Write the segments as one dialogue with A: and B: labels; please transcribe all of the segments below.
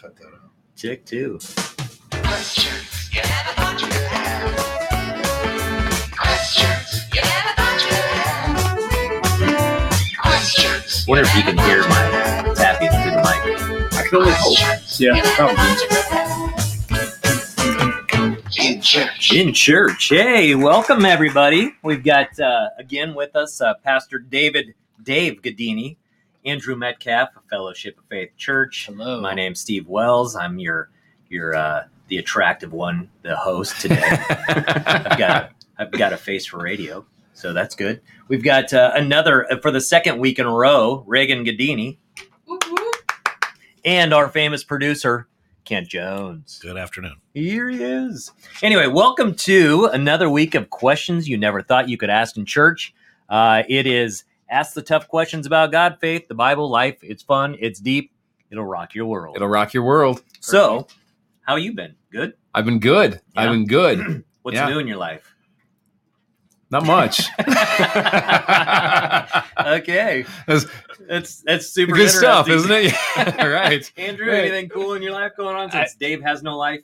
A: Cut that out.
B: Chick two.
C: Questions you never thought you'd have. Questions you never thought you'd have. Questions.
B: Wonder if you can hear my tapping through the mic.
D: I can only hope. Yeah, probably.
C: thought you'd have. In church.
B: In church. Hey, welcome everybody. We've got uh, again with us uh, Pastor David Dave Gadini, Andrew Metcalf of Fellowship of Faith Church.
D: Hello.
B: My name's Steve Wells. I'm your your uh, the attractive one, the host today. I've got I've got a face for radio, so that's good. We've got uh, another uh, for the second week in a row, Reagan Gadini, and our famous producer Kent Jones.
A: Good afternoon.
B: Here he is. Anyway, welcome to another week of questions you never thought you could ask in church. Uh, it is ask the tough questions about God, faith, the Bible, life. It's fun. It's deep. It'll rock your world.
E: It'll rock your world.
B: so, how you been? Good.
E: I've been good.
B: Yeah.
E: I've been good.
B: What's
E: Yeah.
B: new in your life?
E: Not much.
B: okay,
E: That's
B: that's that's super
E: good stuff, isn't it? Yeah, right.
B: Andrew,
D: Right.
B: anything cool in your life going on since Dave has no life?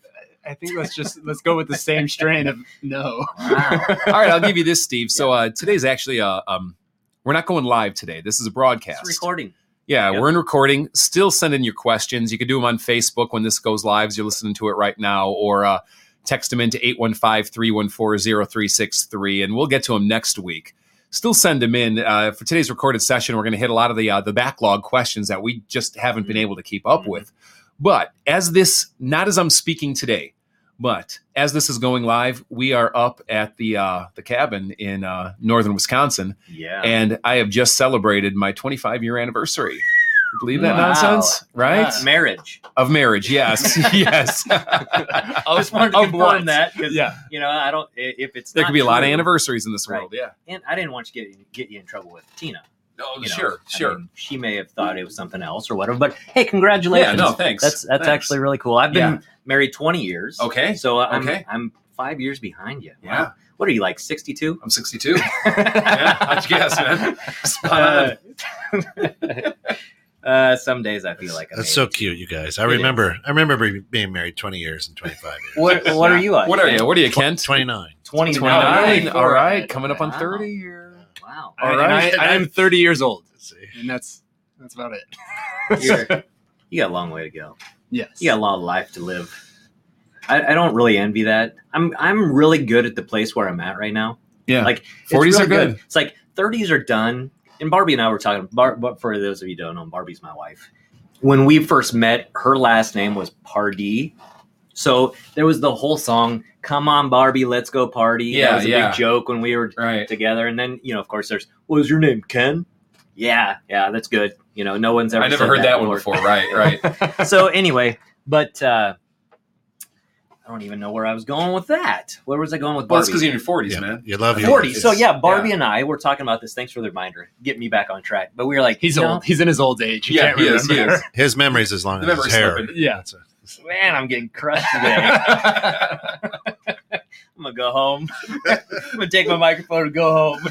D: I think let's just let's go with the same strain of no.
B: Wow.
E: All right, I'll give you this, Steve. So uh, today's actually uh, um, we're not going live today. This is a broadcast.
B: It's recording.
E: Yeah,
B: Yep.
E: we're in recording. Still send in your questions. You can do them on Facebook when this goes live. as You're listening to it right now, or uh, text them into 815-314-0363, and we'll get to them next week. Still send them in. Uh, for today's recorded session, we're going to hit a lot of the uh, the backlog questions that we just haven't been
B: Mhm.
E: able to keep up
B: Mhm.
E: with. But as this, not as I'm speaking today, but as this is going live, we are up at the uh, the cabin in uh, northern Wisconsin,
B: Yeah.
E: and I have just celebrated my 25 year anniversary. You Believe that
B: Wow.
E: nonsense, right?
B: Uh, marriage.
E: Of marriage, yes, yes.
B: I just wanted to
D: Of
B: confirm
D: what?
B: that because
D: Yeah.
B: you know I don't. If it's
E: there could be a lot of anniversaries in this
B: Right.
E: world. Yeah.
B: and I didn't want to get get you in trouble with Tina.
E: No,
B: you know.
E: sure,
B: I
E: sure.
B: mean, she may have thought it was something else or whatever. But hey, congratulations!
E: Yeah, no, thanks.
B: That's that's
E: Thanks.
B: actually really cool. I've been
E: Yeah.
B: Married twenty years.
E: Okay.
B: so I'm
E: Okay.
B: I'm five years behind you.
E: Yeah.
B: What are you like? Sixty two?
E: I'm 62. yeah, how'd you guess, man? Spot on.
B: Uh, some days I feel like I'm
A: That's so cute, you guys. I
B: It
A: remember. I remember being married 20 years and 25 years.
B: What What are you like?
E: What are you? What are you, Kent?
A: 29.
B: 29.
E: 29. All right, coming up on 30 here.
B: Wow.
D: All
E: All
D: right.
E: right.
D: I, am 30 years old,
A: See.
D: and that's that's about it.
B: You're, you got a long way to go.
D: Yes.
B: You got a lot of life to live. I, I don't really envy that. I'm I'm really good at the place where I'm at right now.
E: Yeah.
B: Like
E: 40s
B: really
E: are good.
B: It's like 30s are done. And Barbie and I were talking. Bar, but for those of you who don't know, Barbie's my wife. When we first met, her last name was Pardee. So there was the whole song, "Come on, Barbie, let's go party."
E: Yeah,
B: that was a
E: yeah.
B: big joke when we were
E: Right.
B: together. And then you know, of course, there's what was your name, Ken? Yeah, yeah, that's good. You know, no one's ever.
E: I never
B: said
E: heard that one
B: before.
E: before. Right, right.
B: so anyway, but uh, I don't even know where I was going with that. Where was I going with
E: Well,
B: Barbie?
E: that's because you're in your 40s,
A: Yeah,
E: man.
A: You love your
B: 40. So yeah, Barbie
E: yeah.
B: and I were talking about this. Thanks for the reminder. Get me back on track. But we were like,
D: He's
B: you know,
D: old. He's in his old age. You
E: Yeah,
D: can't
E: he is, he is.
A: His memory's as long
E: The
A: as his
E: memory's
A: hair.
E: slipping.
D: Yeah.
A: That's a-
B: Man, I'm getting crushed today. I'm gonna go home. I'm gonna take my microphone and go home.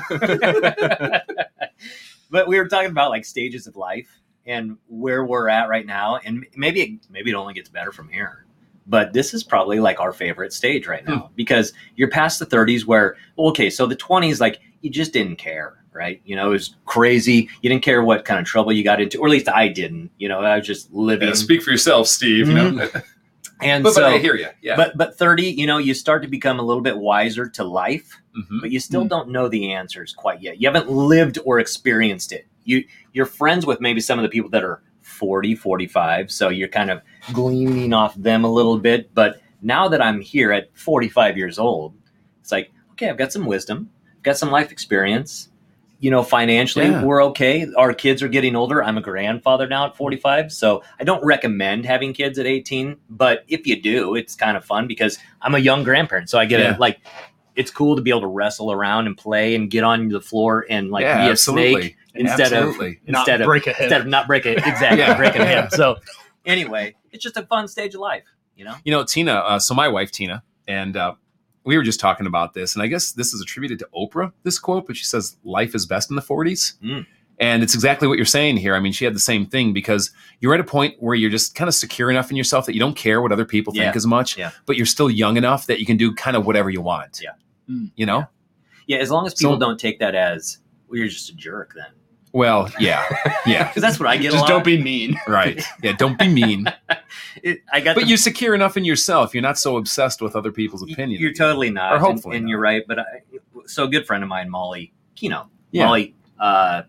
B: But we were talking about like stages of life and where we're at right now, and maybe it, maybe it only gets better from here. But this is probably like our favorite stage right now hmm. because you're past the 30s where okay, so the 20s like you just didn't care, right? You know, it was crazy. You didn't care what kind of trouble you got into, or at least I didn't. You know, I was just living.
E: Yeah, speak for yourself, Steve. You know, mm-hmm.
B: And
E: but,
B: so,
E: but I hear you. Yeah.
B: but but 30 you know you start to become a little bit wiser to life
E: Mhm.
B: but you still don't know the answers quite yet you haven't lived or experienced it you you're friends with maybe some of the people that are 40 45 so you're kind of gleaning off them a little bit but now that i'm here at 45 years old it's like okay i've got some wisdom i've got some life experience you know financially
E: Yeah.
B: we're okay our kids are getting older i'm a grandfather now at 45 so i don't recommend having kids at 18 but if you do it's kind of fun because i'm a young grandparent so i get
E: Yeah.
B: it like it's cool to be able to wrestle around and play and get on the floor and like
E: yeah,
B: be a
E: absolutely.
B: snake instead
E: absolutely.
B: of instead
D: Not
B: of
D: break
B: instead of not break it exactly
E: Yeah.
B: breaking a hip so anyway it's just a fun stage of life you know
E: You know, Tina. Uh, so my wife Tina, and uh, we were just talking about this, and I guess this is attributed to Oprah. This quote, but she says, "Life is best in the 40s.
B: Mm.
E: And it's exactly what you're saying here. I mean, she had the same thing because you're at a point where you're just kind of secure enough in yourself that you don't care what other people think as much,
B: Yeah.
E: but you're still young enough that you can do kind of whatever you want.
B: Yeah.
D: Mm.
E: You know?
B: Yeah, as long as people
E: So-
B: don't take that as well, you're just a jerk then.
E: Well, yeah. Yeah.
B: Because that's what I get a
D: Just don't be mean.
E: right. Yeah. Don't be mean.
B: It, I got
E: But
B: the-
E: you're secure enough in yourself. You're not so obsessed with other people's opinions.
B: You're totally not.
E: Or
B: and-
E: hopefully
B: and,
E: not.
B: you're right. But I, so a good friend of mine, Molly Kino.
E: Yeah.
B: Molly, uh,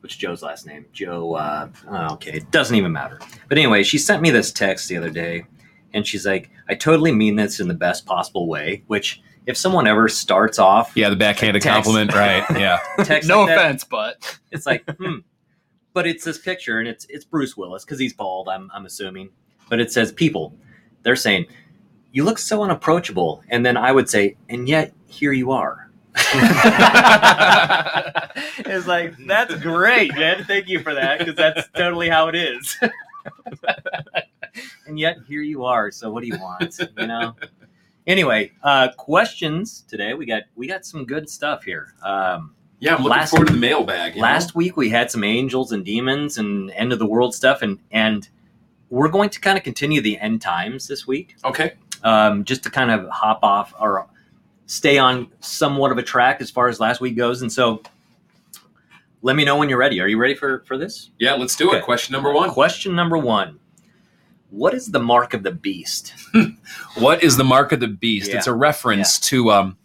B: what's Joe's last name? Joe. Uh, oh, okay, it doesn't even matter. But anyway, she sent me this text the other day, and she's like, "I totally mean this in the best possible way." Which, if someone ever starts off,
E: yeah, the backhanded
B: Text.
E: compliment, right? Yeah.
B: text
D: no
B: like that,
D: offense, but
B: it's like, hmm. But it's this picture, and it's it's Bruce Willis because he's bald. I'm I'm assuming, but it says people. They're saying, "You look so unapproachable," and then I would say, "And yet here you are." it's like that's great, man. Thank you for that because that's totally how it is. and yet here you are. So what do you want? You know. Anyway, uh, questions today. We got we got some good stuff here. Um,
E: Yeah, I'm
B: looking Last-
E: forward to the mailbag.
B: Last week we had some angels and demons and end of the world stuff, and and we're going to kind of continue the end times this week,
E: Okay.
B: um, just to kind of hop off or stay on somewhat of a track as far as last week goes. And so, let me know when you're ready. Are you ready for for this?
E: Yeah, let's do
B: Okay.
E: it. Question number one.
B: Question number one: What is the mark of the beast?
E: What is the mark of the beast?
B: Yeah.
E: It's a reference to um,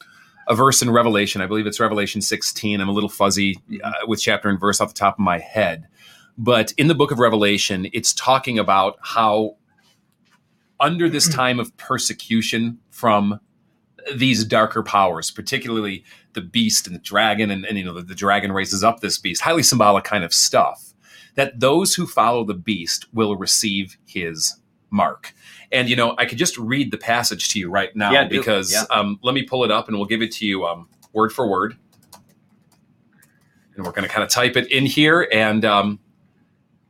E: a verse in Revelation. I believe it's Revelation 16. I'm a little fuzzy uh, with chapter and verse off the top of my head. But in the book of Revelation, it's talking about how under this time of persecution from these darker powers, particularly the beast and the dragon, and, and you know, the, the dragon raises up this beast, highly symbolic kind of stuff, that those who follow the beast will receive his mark. And you know, I could just read the passage to you right now
B: Yeah,
E: because
B: Yeah.
E: um, let me pull it up and we'll give it to you um, word for word. And we're going to kind of type it in here. And um,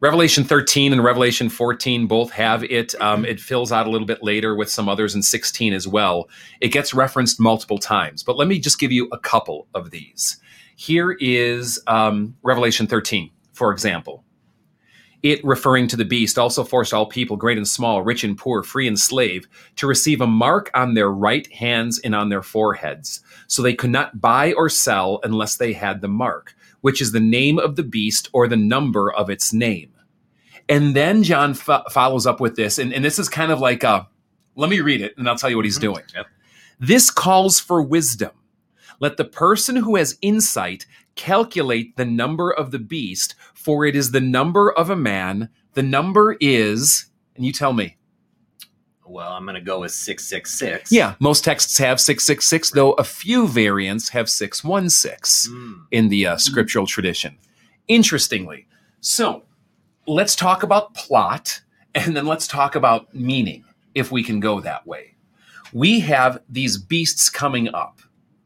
E: Revelation 13 and Revelation 14 both have it. Um, it fills out a little bit later with some others in 16 as well. It gets referenced multiple times, but let me just give you a couple of these. Here is um, Revelation 13, for example. It, referring to the beast, also forced all people, great and small, rich and poor, free and slave, to receive a mark on their right hands and on their foreheads. So they could not buy or sell unless they had the mark, which is the name of the beast or the number of its name. And then John fo- follows up with this, and, and this is kind of like a let me read it and I'll tell you what he's mm-hmm. doing.
B: Yep.
E: This calls for wisdom. Let the person who has insight calculate the number of the beast, for it is the number of a man. The number is, and you tell me.
B: Well, I'm going to go with six six six.
E: Yeah, most texts have 666, though a few variants have 616
B: Hmm.
E: in the uh, scriptural tradition. Interestingly, so let's talk about plot and then let's talk about meaning, if we can go that way. We have these beasts coming up.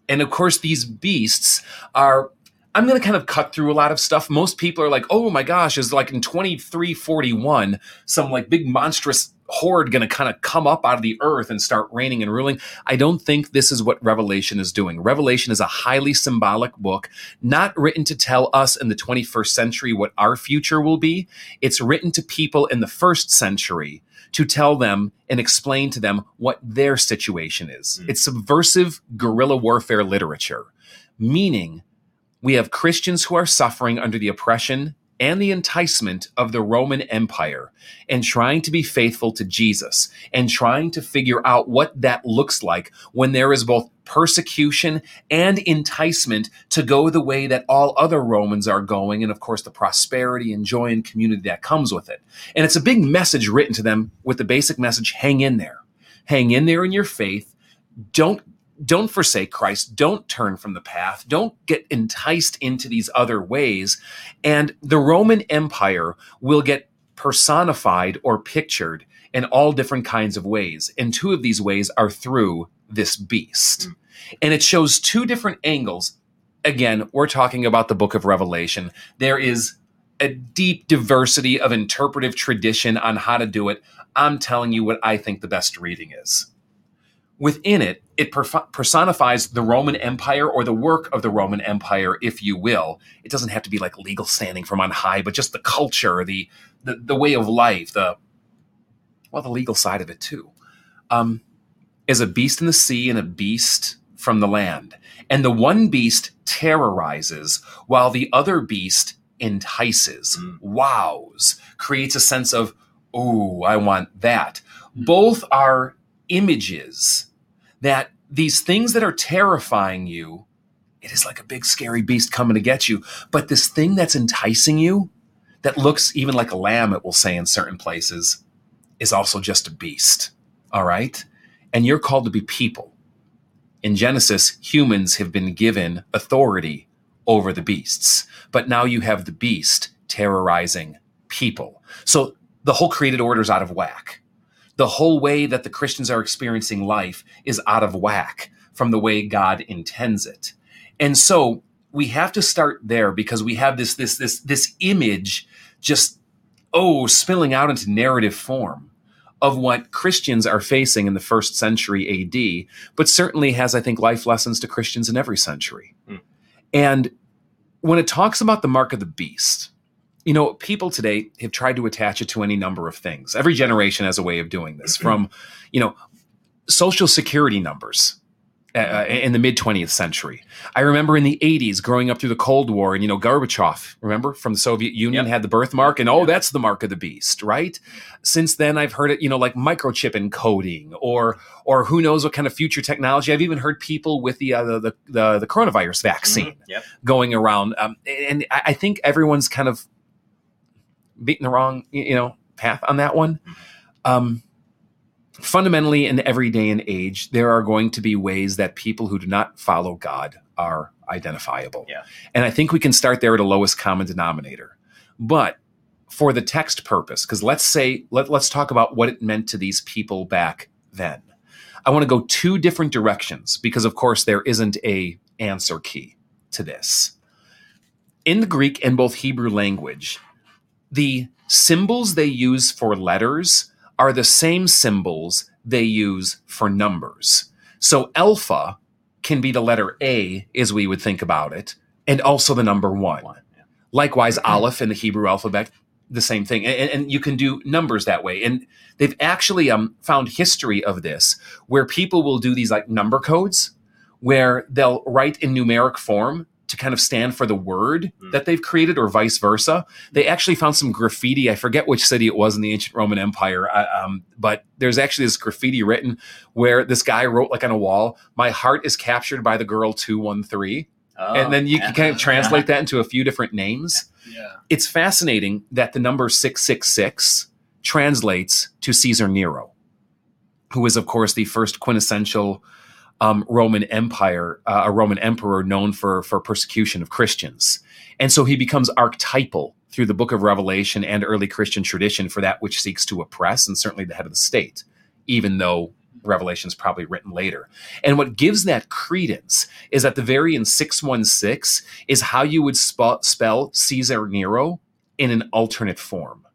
E: And of course, these beasts are. I'm going to kind of cut through a lot of stuff. Most people are like, oh my gosh, is like in 2341, some like big monstrous horde going to kind of come up out of the earth and start reigning and ruling. I don't think this is what Revelation is doing. Revelation is a highly symbolic book, not written to tell us in the 21st century what our future will be. It's written to people in the first century to tell them and explain to them what their situation is.
B: Mm.
E: It's subversive guerrilla warfare literature, meaning we have Christians who are suffering under the oppression and the enticement of the Roman Empire and trying to be faithful to Jesus and trying to figure out what that looks like when there is both persecution and enticement to go the way that all other Romans are going, and of course, the prosperity and joy and community that comes with it. And it's a big message written to them with the basic message hang in there. Hang in there in your faith. Don't don't forsake Christ. Don't turn from the path. Don't get enticed into these other ways. And the Roman Empire will get personified or pictured in all different kinds of ways. And two of these ways are through this beast. Mm. And it shows two different angles. Again, we're talking about the book of Revelation. There is a deep diversity of interpretive tradition on how to do it. I'm telling you what I think the best reading is. Within it, it perf- personifies the Roman Empire or the work of the Roman Empire, if you will. It doesn't have to be like legal standing from on high, but just the culture, the the, the way of life, the well, the legal side of it too. Um, is a beast in the sea and a beast from the land, and the one beast terrorizes while the other beast entices,
B: Mm.
E: wows, creates a sense of, "Ooh, I want that." Both are images that these things that are terrifying you, it is like a big scary beast coming to get you. But this thing that's enticing you, that looks even like a lamb, it will say in certain places, is also just a beast. All right? And you're called to be people. In Genesis, humans have been given authority over the beasts, but now you have the beast terrorizing people. So the whole created order is out of whack the whole way that the Christians are experiencing life is out of whack from the way God intends it. And so we have to start there because we have this this this this image just oh spilling out into narrative form of what Christians are facing in the first century AD, but certainly has I think life lessons to Christians in every century.
B: Hmm.
E: And when it talks about the mark of the beast, you know, people today have tried to attach it to any number of things. Every generation has a way of doing this, from, you know, social security numbers uh, in the mid 20th century. I remember in the 80s growing up through the Cold War, and, you know, Gorbachev, remember, from the Soviet Union
B: Yep.
E: had the birthmark, and oh,
B: Yep.
E: that's the mark of the beast, right? Since then, I've heard it, you know, like microchip encoding or, or who knows what kind of future technology. I've even heard people with the, uh, the, the, the, coronavirus vaccine
B: Mhm. Yep.
E: going around. Um, and I think everyone's kind of beating the wrong, you know, path on that one. Um, fundamentally, in every day and age, there are going to be ways that people who do not follow God are identifiable.
B: Yeah.
E: And I think we can start there at a lowest common denominator. But for the text purpose, because let's say, let, let's talk about what it meant to these people back then. I want to go two different directions because, of course, there isn't a answer key to this. In the Greek and both Hebrew language, the symbols they use for letters are the same symbols they use for numbers. So alpha can be the letter A, as we would think about it, and also the number one. Likewise, aleph in the Hebrew alphabet, the same thing. And, and you can do numbers that way. And they've actually um, found history of this where people will do these like number codes where they'll write in numeric form to kind of stand for the word
B: Mm.
E: that they've created or vice versa. They actually found some graffiti. I forget which city it was in the ancient Roman Empire, uh, um, but there's actually this graffiti written where this guy wrote like on a wall, "My heart is captured by the girl 213."
B: Oh,
E: and then you
B: yeah.
E: can kind of translate that into a few different names.
D: Yeah.
E: It's fascinating that the number 666 translates to Caesar Nero, who is, of course, the first quintessential um, Roman Empire, uh, a Roman emperor known for, for persecution of Christians. And so he becomes archetypal through the book of Revelation and early Christian tradition for that which seeks to oppress, and certainly the head of the state, even though Revelation is probably written later. And what gives that credence is that the variant 616 is how you would sp- spell Caesar Nero in an alternate form.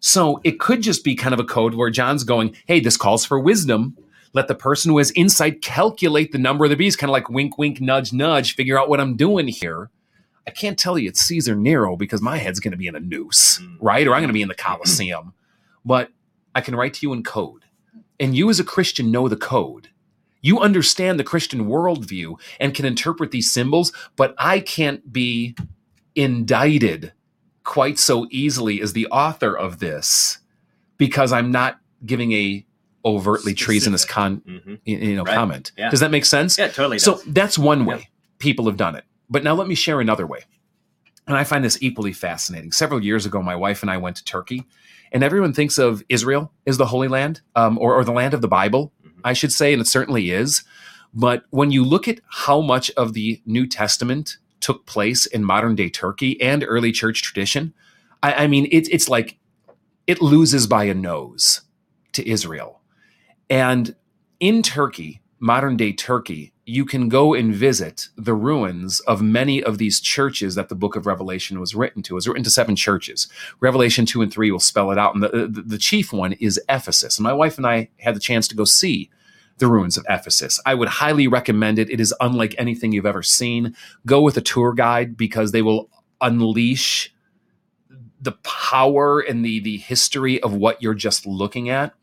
E: So it could just be kind of a code where John's going, hey, this calls for wisdom. Let the person who has insight calculate the number of the beast, kind of like wink, wink, nudge, nudge, figure out what I'm doing here. I can't tell you it's Caesar Nero because my head's going to be in a noose,
B: Mm.
E: right? Or I'm going to be in the Colosseum. But I can write to you in code. And you, as a Christian, know the code. You understand the Christian worldview and can interpret these symbols, but I can't be indicted quite so easily as the author of this because I'm not giving a overtly treasonous con,
B: Mhm.
E: you know
B: Right.
E: comment.
B: Yeah.
E: Does that make sense?
B: Yeah, totally.
E: So
B: does.
E: that's one way
B: Yeah.
E: people have done it. But now let me share another way. And I find this equally fascinating. Several years ago, my wife and I went to Turkey, and everyone thinks of Israel as the Holy Land um, or, or the land of the Bible,
B: Mhm.
E: I should say, and it certainly is. But when you look at how much of the New Testament took place in modern day Turkey and early church tradition, I, I mean, it, it's like it loses by a nose to Israel. And in Turkey, modern day Turkey, you can go and visit the ruins of many of these churches that the book of Revelation was written to. It was written to seven churches. Revelation 2 and 3 will spell it out. And the, the, the chief one is Ephesus. And my wife and I had the chance to go see the ruins of Ephesus. I would highly recommend it. It is unlike anything you've ever seen. Go with a tour guide because they will unleash the power and the the history of what you're just looking at.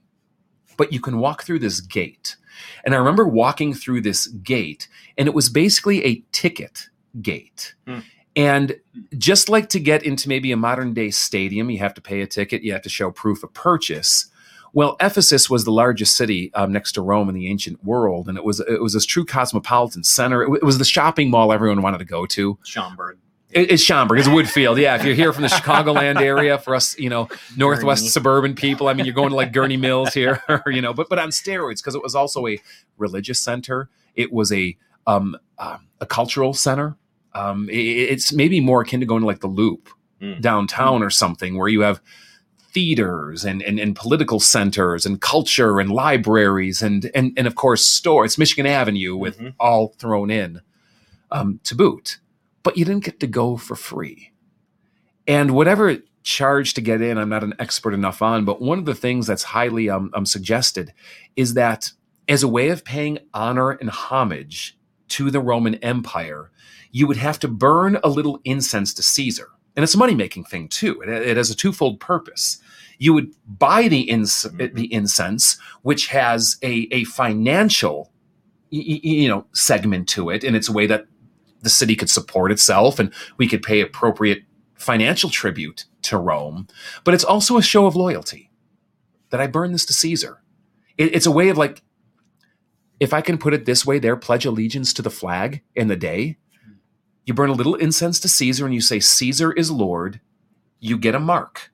E: But you can walk through this gate. And I remember walking through this gate and it was basically a ticket gate.
B: Hmm.
E: And just like to get into maybe a modern day stadium, you have to pay a ticket, you have to show proof of purchase. Well, Ephesus was the largest city um, next to Rome in the ancient world, and it was it was this true cosmopolitan center. It, wa- it was the shopping mall everyone wanted to go to.
B: Schaumburg.
E: It- it's Schaumburg, it's Woodfield. Yeah, if you're here from the Chicagoland area, for us, you know, northwest
B: Gurnee.
E: suburban people, I mean, you're going to like Gurnee Mills here, you know, but but on steroids because it was also a religious center. It was a um, uh, a cultural center. Um, i- i- it's maybe more akin to going to like the Loop
B: Mm.
E: downtown or something, where you have theaters and, and and political centers and culture and libraries and and and of course stores. It's Michigan Avenue with
B: Mhm.
E: all thrown in um, to boot, but you didn't get to go for free. And whatever charge to get in, I'm not an expert enough on, but one of the things that's highly um, um, suggested is that as a way of paying honor and homage to the Roman Empire, you would have to burn a little incense to Caesar. And it's a money making thing too. It, it has a twofold purpose. You would buy the, ins-
B: Mhm.
E: the incense, which has a, a financial you know segment to it and it's a way that the city could support itself and we could pay appropriate financial tribute to Rome but it's also a show of loyalty that I burn this to Caesar. It, it's a way of like if I can put it this way their pledge allegiance to the flag in the day you burn a little incense to Caesar and you say Caesar is Lord. You get a mark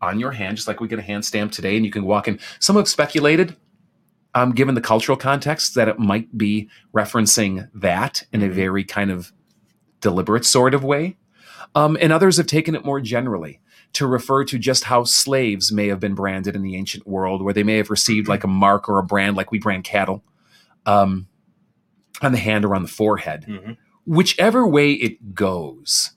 E: on your hand just like we get a hand stamp today and you can walk in. Some have speculated um, given the cultural context, that it might be referencing that in a
B: Mhm.
E: very kind of deliberate sort of way. Um, and others have taken it more generally to refer to just how slaves may have been branded in the ancient world, where they may have received like a mark or a brand, like we brand cattle, um, on the hand or on the forehead.
B: Mhm.
E: Whichever way it goes,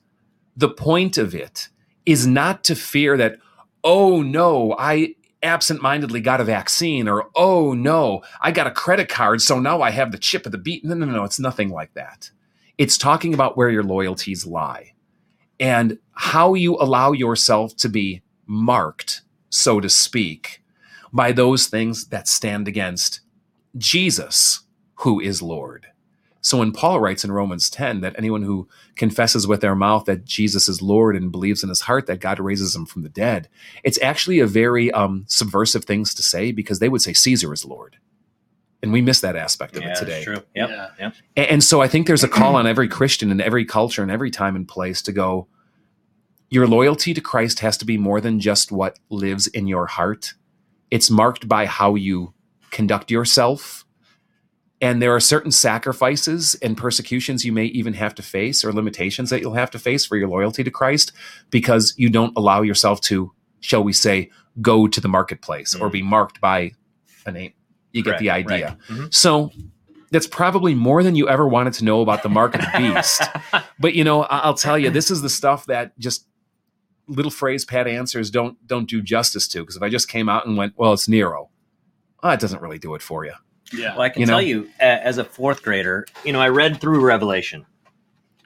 E: the point of it is not to fear that, oh no, I absentmindedly got a vaccine, or oh no, I got a credit card, so now I have the chip of the beat. No, no, no, it's nothing like that. It's talking about where your loyalties lie and how you allow yourself to be marked, so to speak, by those things that stand against Jesus, who is Lord. So when Paul writes in Romans 10 that anyone who confesses with their mouth that Jesus is Lord and believes in his heart that God raises him from the dead, it's actually a very um, subversive things to say because they would say Caesar is Lord. And we miss that aspect of
B: Yeah,
E: it today.
B: true. Yep.
D: Yeah.
B: Yep.
E: And so I think there's a call on every Christian in every culture and every time and place to go, your loyalty to Christ has to be more than just what lives in your heart. It's marked by how you conduct yourself. And there are certain sacrifices and persecutions you may even have to face or limitations that you'll have to face for your loyalty to Christ because you don't allow yourself to, shall we say, go to the marketplace or
B: Mhm.
E: be marked by a name. You get the idea.
B: right. Mhm.
E: So that's probably more than you ever wanted to know about the mark of the beast. but you know, I'll tell you, this is the stuff that just little phrase pat answers don't don't do justice to. Because if I just came out and went, well, it's Nero, oh, it doesn't really do it for you.
D: Yeah.
B: Well, I can
E: You know?
B: tell you, as a fourth grader, you know, I read through Revelation.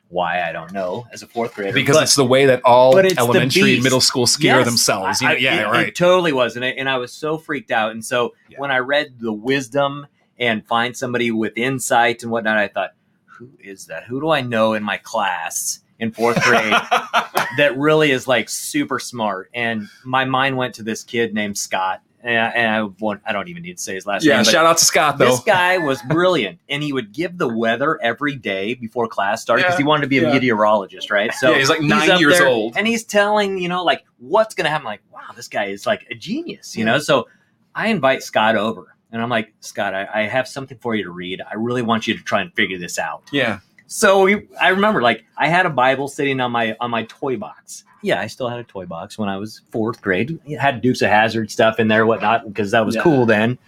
B: Why I don't know. As a fourth grader,
E: Because
B: but-
E: it's the way that all
B: but it's the
E: elementary and middle school scare
B: Yes,
E: themselves. You
B: I-
E: yeah,
B: it,
E: right.
B: It totally was, and I, and I was so freaked out. And so
E: Yeah.
B: when I read the wisdom and find somebody with insight and whatnot, I thought, who is that? Who do I know in my class in fourth grade that really is like super smart? And my mind went to this kid named Scott, and I, and I, won't, I don't even need to say his last
E: yeah,
B: name. but
E: shout out to Scott though.
B: this guy was brilliant, and he would give the weather every day before class started because
E: Yeah,
B: he wanted to be a
E: yeah.
B: meteorologist, right? So
E: Yeah, he's like nine
B: up
E: years
B: there,
E: old.
B: and he's telling you know like what's going to happen. Like, wow, this guy is like a genius, you
E: Yeah.
B: know. So I invite Scott over, and I'm like, Scott, I, I have something for you to read. I really want you to try and figure this out.
E: yeah,
B: So we, I remember like I had a Bible sitting on my on my toy box. Yeah, I still had a toy box when I was fourth grade. It had Dukes of Hazzard stuff in there, whatnot, because that was
D: Yeah.
B: cool then.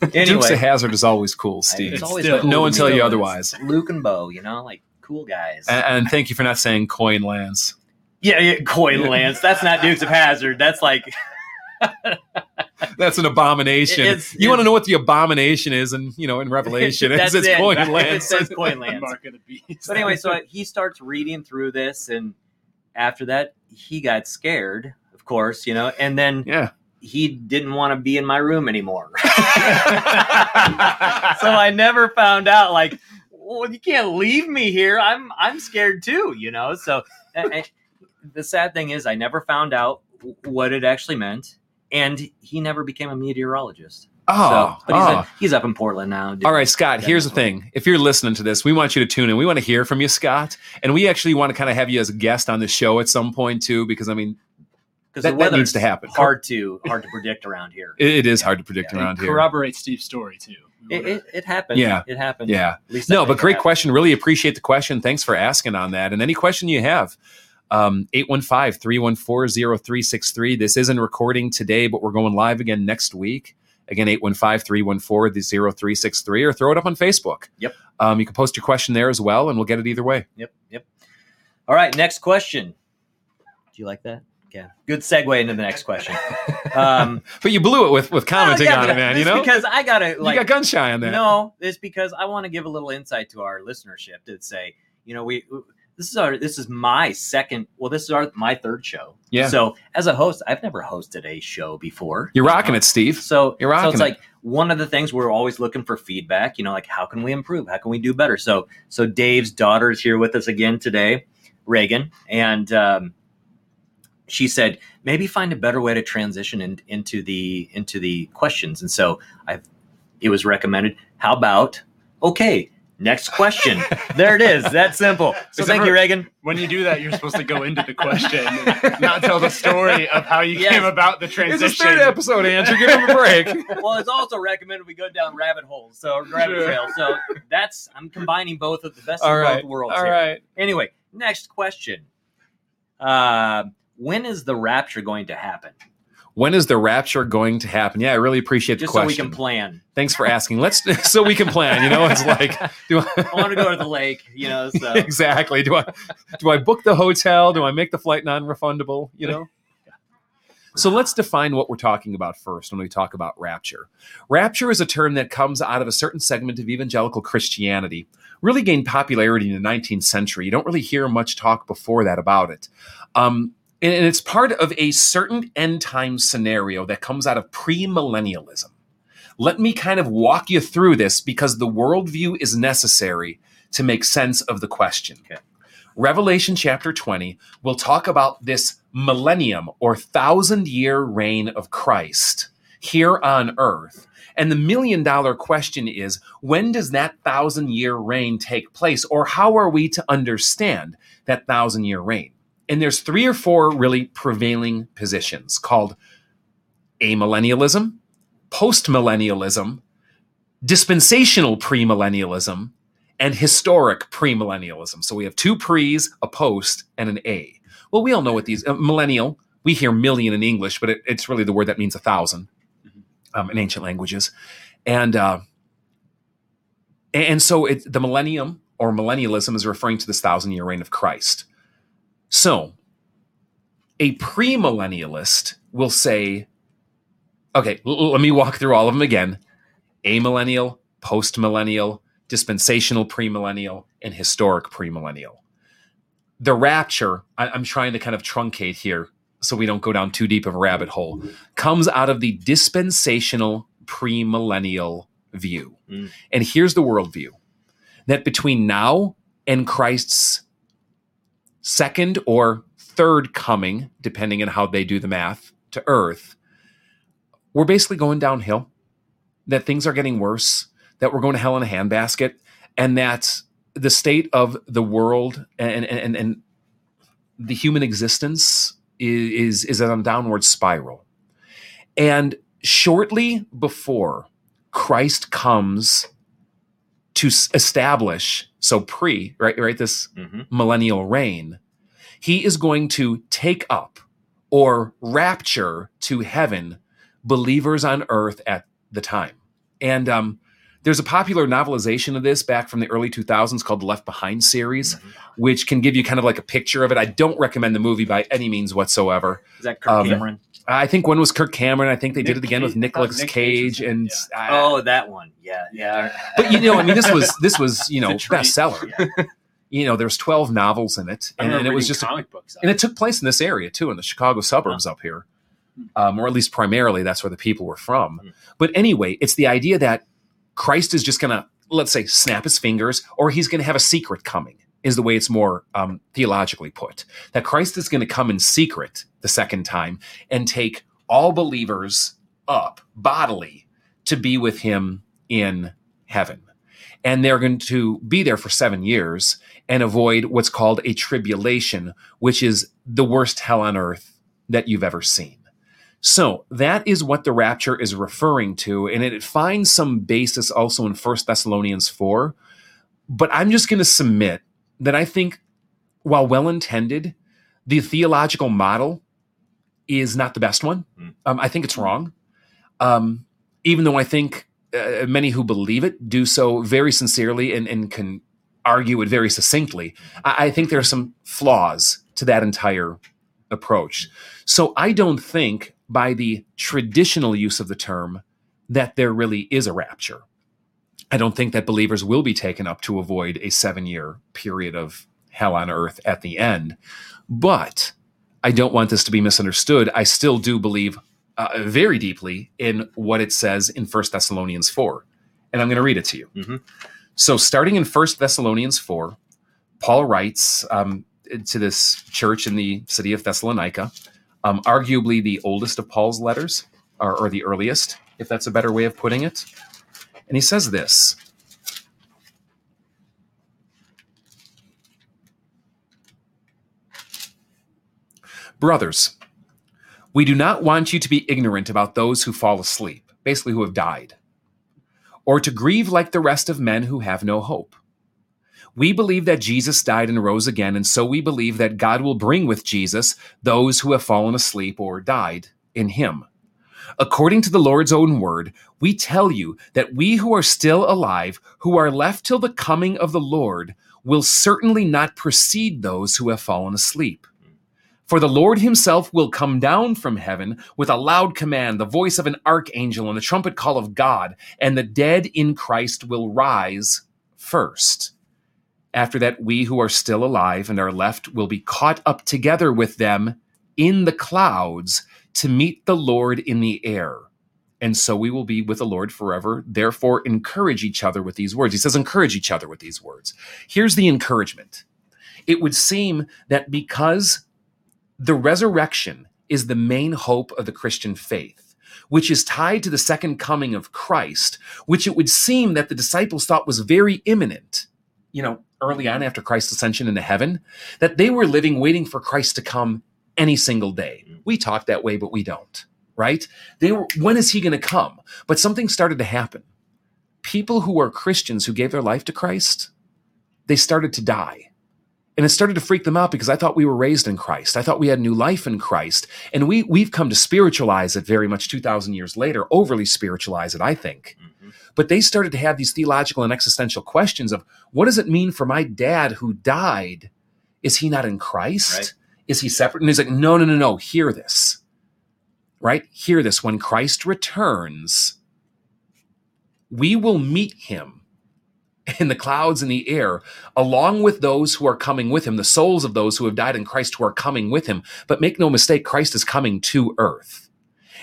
E: Dukes of Hazzard is always cool, Steve.
B: it's
D: It's
B: always
D: still-
B: cool
E: no one tell you otherwise.
B: Luke and Bo, you know, like cool guys.
E: And, and thank you for not saying Coy and Vance.
B: yeah, yeah, Coy and Vance. That's not Dukes of Hazzard. That's like
E: That's an abomination.
B: It's-
E: you want to know what the abomination is, and you know, in Revelation, it's, it's
B: it.
E: coin
B: It
E: lands.
B: says Coy and Vance.
D: Mark of the beast.
B: But anyway, so he starts reading through this, and after that, he got scared, of course, you know, and then
E: yeah.
B: he didn't want to be in my room anymore. so I never found out, like, well, you can't leave me here. I'm I'm scared too, you know. So and- and the sad thing is, I never found out what it actually meant, and he never became a meteorologist.
E: Oh,
B: so, but he's,
E: oh.
B: a- he's up in Portland now.
E: All right, Scott,
B: Yeah,
E: here's the thing. If you're listening to this, we want you to tune in. We want to hear from you, Scott. And we actually want to kind of have you as a guest on the show at some point, too, because I mean,
B: because
E: that-
B: the
E: that needs to happen.
B: Hard to hard to predict around here.
E: it, it is hard to predict
B: Yeah,
E: around here.
D: corroborate Steve's story too.
B: It, it, it happened.
E: Yeah.
B: it happened.
E: Yeah.
B: At least
E: No, but great
B: happened.
E: question. Really appreciate the question. Thanks for asking on that. And any question you have, 815 314 0363. This isn't recording today, but we're going live again next week. Again, 815 314 0363, or throw it up on Facebook.
B: Yep.
E: Um, you can post your question there as well, and we'll get it either way.
B: Yep, yep. All right, next question. Do you like that? Yeah. good segue into the next question. Um,
E: But you blew it with, with commenting
B: yeah,
E: on it, man. You know?
B: because I gotta like
E: you got gun shy on that.
B: no, it's because I want to give a little insight to our listenership to say, you know, we this is our this is my second. Well, this is our my third show.
E: Yeah.
B: So as a host, I've never hosted a show before.
E: You're
B: you
E: rocking
B: know?
E: it, Steve.
B: So,
E: You're rocking so
B: it's
E: it.
B: like one of the things we're always looking for feedback. You know, like how can we improve? How can we do better? So, so Dave's daughter is here with us again today, Reagan, and um, she said maybe find a better way to transition in, into the into the questions. And so I, it was recommended. How about okay? Next question. there it is. That simple. So
D: Is
B: thank
D: it
B: you, Reagan.
D: when you do that, you're supposed to go into the question, not tell the story of how you
B: Yes.
D: came about the transition.
E: It's
D: transition.
E: his third episode, Andrew. Give him a break.
B: well, it's also recommended we go down rabbit holes, so rabbit
E: Sure.
B: trails. So that's I'm combining both of the best
E: All
B: of
E: right.
B: both worlds.
E: All
B: here.
E: right.
B: Anyway, next question. Uh, when is the rapture going to happen?
E: When is the rapture going to happen? Yeah, I really appreciate
B: Just
E: the
B: so we can plan.
E: Thanks for asking. Let's so we can plan. You know, it's like do I,
B: I want to go to the lake. You know, so
E: exactly. Do I do I book the hotel? Do I make the flight non-refundable? You know. So let's define what we're talking about first when we talk about rapture. Rapture is a term that comes out of a certain segment of evangelical Christianity. Really gained popularity in the 19th century. You don't really hear much talk before that about it. Um, and and it's part of a certain end time scenario that comes out of premillennialism. Let me kind of walk you through this because the worldview is necessary to make sense of the question.
B: Okay.
E: Revelation chapter 20 will talk about this millennium or thousand year reign of Christ here on earth. And the million dollar question is when does that thousand year reign take place? Or how are we to understand that thousand year reign? And there's three or four really prevailing positions called amillennialism, postmillennialism, dispensational premillennialism, and historic premillennialism. So we have two pre's, a post, and an a. Well, we all know what these uh, millennial. We hear million in English, but it, it's really the word that means a 1000 um, in ancient languages, and uh, and so it, the millennium or millennialism is referring to this thousand year reign of Christ. So a premillennialist will say, okay, l- let me walk through all of them again: amillennial, postmillennial, dispensational premillennial, and historic premillennial. The rapture, I, I'm trying to kind of truncate here so we don't go down too deep of a rabbit hole, comes out of the dispensational premillennial view.
B: Mm.
E: And here's the worldview that between now and Christ's second or third coming, depending on how they do the math, to earth, we're basically going downhill, that things are getting worse, that we're going to hell in a handbasket, and that the state of the world and, and, and the human existence is, is, is on a downward spiral. And shortly before Christ comes to establish, so pre, right, right, this
B: hmm
E: millennial reign, he is going to take up or rapture to heaven believers on earth at the time. And um, there's a popular novelization of this back from the early 2000s called the Left Behind series, which can give you kind of like a picture of it. I don't recommend the movie by any means whatsoever.
B: Is that Kirk
E: Um,
B: Cameron?
E: I think one was Kirk Cameron. I think they did it again with
D: Cage-
E: Nicolas
D: Nick
E: Cage,
D: Cage
E: and
D: yeah.
E: I-
B: Oh, that one. Yeah, yeah.
E: but you know, I mean, this was this was you know
D: a
E: bestseller.
B: Yeah.
E: You know, there's 12 novels in it, and, and it was just a
D: comic books.
E: and it took place in this area too, in the Chicago suburbs up here, um, or at least primarily that's where the people were from.
B: Mm.
E: But anyway, it's the idea that Christ is just going to, let's say, snap his fingers, or he's going to have a secret coming. Is the way it's more um, theologically put. That Christ is going to come in secret the second time and take all believers up bodily to be with him in heaven. And they're going to be there for seven years and avoid what's called a tribulation, which is the worst hell on earth that you've ever seen. So that is what the rapture is referring to, and it finds some basis also in 1 Thessalonians 4. But I'm just going to submit that I think, while well intended, the theological model is not the best one.
B: Mm.
E: Um, I think it's wrong. Um, even though I think uh, many who believe it do so very sincerely and, and can argue it very succinctly, I, I think there are some flaws to that entire approach. So I don't think, by the traditional use of the term, that there really is a rapture. I don't think that believers will be taken up to avoid a seven year period of hell on earth at the end. But I don't want this to be misunderstood. I still do believe uh, very deeply in what it says in 1 Thessalonians 4. And I'm going to read it to you.
B: Mhm.
E: So, starting in 1 Thessalonians 4, Paul writes um, to this church in the city of Thessalonica, um, arguably the oldest of Paul's letters, or, or the earliest, if that's a better way of putting it. And he says this Brothers, we do not want you to be ignorant about those who fall asleep, basically who have died, or to grieve like the rest of men who have no hope. We believe that Jesus died and rose again, and so we believe that God will bring with Jesus those who have fallen asleep or died in him. According to the Lord's own word, we tell you that we who are still alive, who are left till the coming of the Lord, will certainly not precede those who have fallen asleep. For the Lord himself will come down from heaven with a loud command, the voice of an archangel, and the trumpet call of God, and the dead in Christ will rise first. After that, we who are still alive and are left will be caught up together with them in the clouds to meet the Lord in the air. And so we will be with the Lord forever. Therefore, encourage each other with these words. He says, encourage each other with these words. Here's the encouragement it would seem that because the resurrection is the main hope of the Christian faith, which is tied to the second coming of Christ, which it would seem that the disciples thought was very imminent, you know, early on after Christ's ascension into heaven, that they were living waiting for Christ to come any single day. We talk that way, but we don't, right? They were, when is he going to come? But something started to happen. People who were Christians who gave their life to Christ, they started to die. And it started to freak them out because I thought we were raised in Christ. I thought we had new life in Christ. And we, we've come to spiritualize it very much 2,000 years later, overly spiritualize it, I think.
B: Mhm.
E: But they started to have these theological and existential questions of what does it mean for my dad who died? Is he not in Christ?
B: Right.
E: Is he separate? And he's like, no, no, no, no, hear this. Right? Hear this. When Christ returns, we will meet him in the clouds in the air, along with those who are coming with him, the souls of those who have died in Christ who are coming with him. But make no mistake, Christ is coming to earth.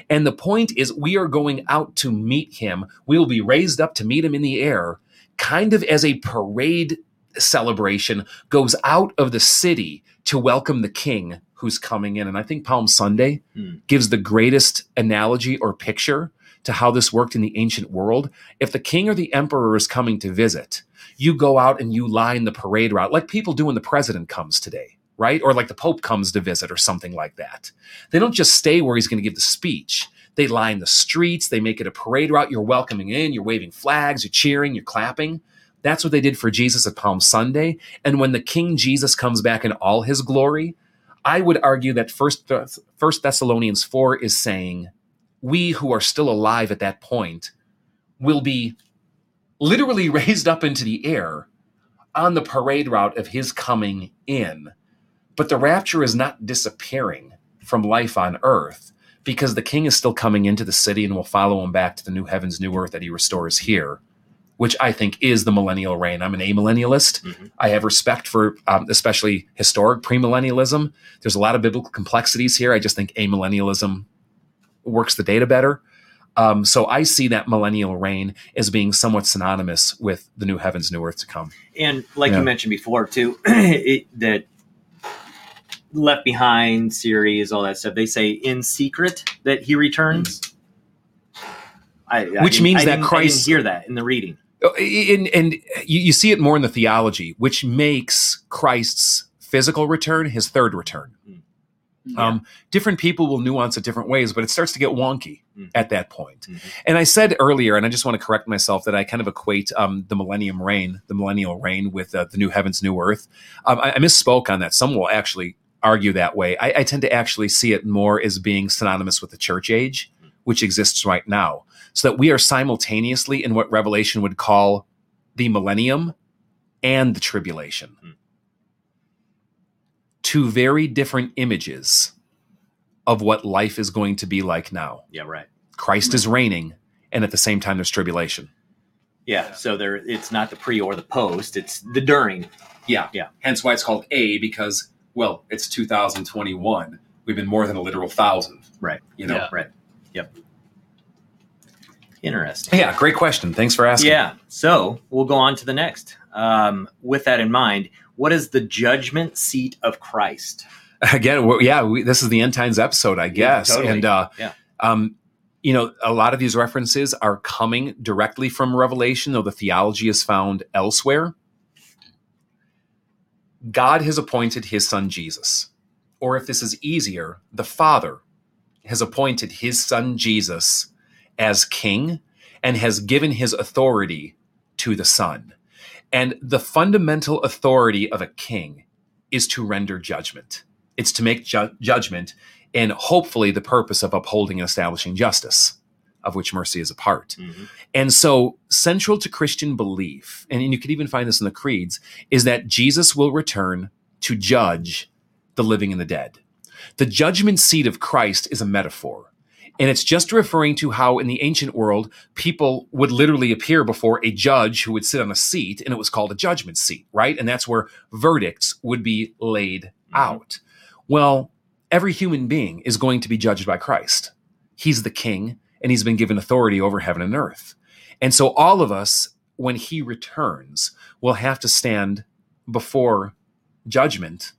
E: And the point is, we are going out to meet him. We will be raised up to meet him in the air, kind of as a parade celebration goes out of the city to welcome the king who's coming in. And I think Palm Sunday
B: Hmm.
E: gives the greatest analogy or picture to how this worked in the ancient world. If the king or the emperor is coming to visit, you go out and you line the parade route like people do when the president comes today, right? Or like the pope comes to visit or something like that. They don't just stay where he's going to give the speech. They line the streets, they make it a parade route. You're welcoming in, you're waving flags, you're cheering, you're clapping. That's what they did for Jesus at Palm Sunday. And when the King Jesus comes back in all his glory, I would argue that First, First Thessalonians 4 is saying, we who are still alive at that point will be literally raised up into the air on the parade route of his coming in. But the rapture is not disappearing from life on earth because the king is still coming into the city and will follow him back to the new heavens, new earth that he restores here, which I think is the millennial reign. I'm an amillennialist.
B: Mhm.
E: I have respect for um, especially historic premillennialism. There's a lot of biblical complexities here. I just think amillennialism works the data better. Um, so I see that millennial reign as being somewhat synonymous with the new heavens, new earth to come.
B: And like
E: Yeah.
B: you mentioned before, too, it, that Left Behind series, all that stuff. They say in secret that he returns. I, I
E: Which means
B: I
E: that Christ-
B: didn't hear that in the reading.
E: Uh, And, and you, you see it more in the theology, which makes Christ's physical return his third return. Um, different people will nuance it different ways, but it starts to get wonky
B: Mhm.
E: at that point.
B: Mhm.
E: And I said earlier, and I just want to correct myself that I kind of equate um, the millennium reign, the millennial reign, with uh, the new heavens, new earth. Um, I, I misspoke on that. Some will actually argue that way. I, I tend to actually see it more as being synonymous with the church age, which exists right now, so that we are simultaneously in what Revelation would call the millennium and the tribulation. Two very different images of what life is going to be like now.
B: Yeah, right.
E: Christ is reigning, and at the same time, there's tribulation.
B: Yeah, so there, it's not the pre or the post; it's the during.
E: Yeah.
B: Yeah.
E: Hence why it's called A, because, well, it's 2021. We've been more than a literal thousand.
B: Right.
E: You know?
D: Yeah.
B: Right. Yep. Interesting.
E: Yeah, great question. Thanks for asking.
B: Yeah. So we'll go on to the next. Um, with that in mind, what is the judgment seat of Christ?
E: Again, well, yeah, we, this is the end times episode, I guess.
B: totally.
E: And, uh,
B: Yeah.
E: um, you know, a lot of these references are coming directly from Revelation, though the theology is found elsewhere. God has appointed his son Jesus. Or if this is easier, the Father has appointed his son Jesus as king and has given his authority to the Son. And the fundamental authority of a king is to render judgment. It's to make ju- judgment and hopefully the purpose of upholding and establishing justice, of which mercy is a part. Mm-hmm. And so, central to Christian belief, and you can even find this in the creeds, is that Jesus will return to judge the living and the dead. The judgment seat of Christ is a metaphor. And it's just referring to how in the ancient world, people would literally appear before a judge who would sit on a seat, and it was called a judgment seat, right? And that's where verdicts would be laid mm-hmm. out. Well, every human being is going to be judged by Christ. He's the king, and he's been given authority over heaven and earth. And so all of us, when he returns, will have to stand before judgment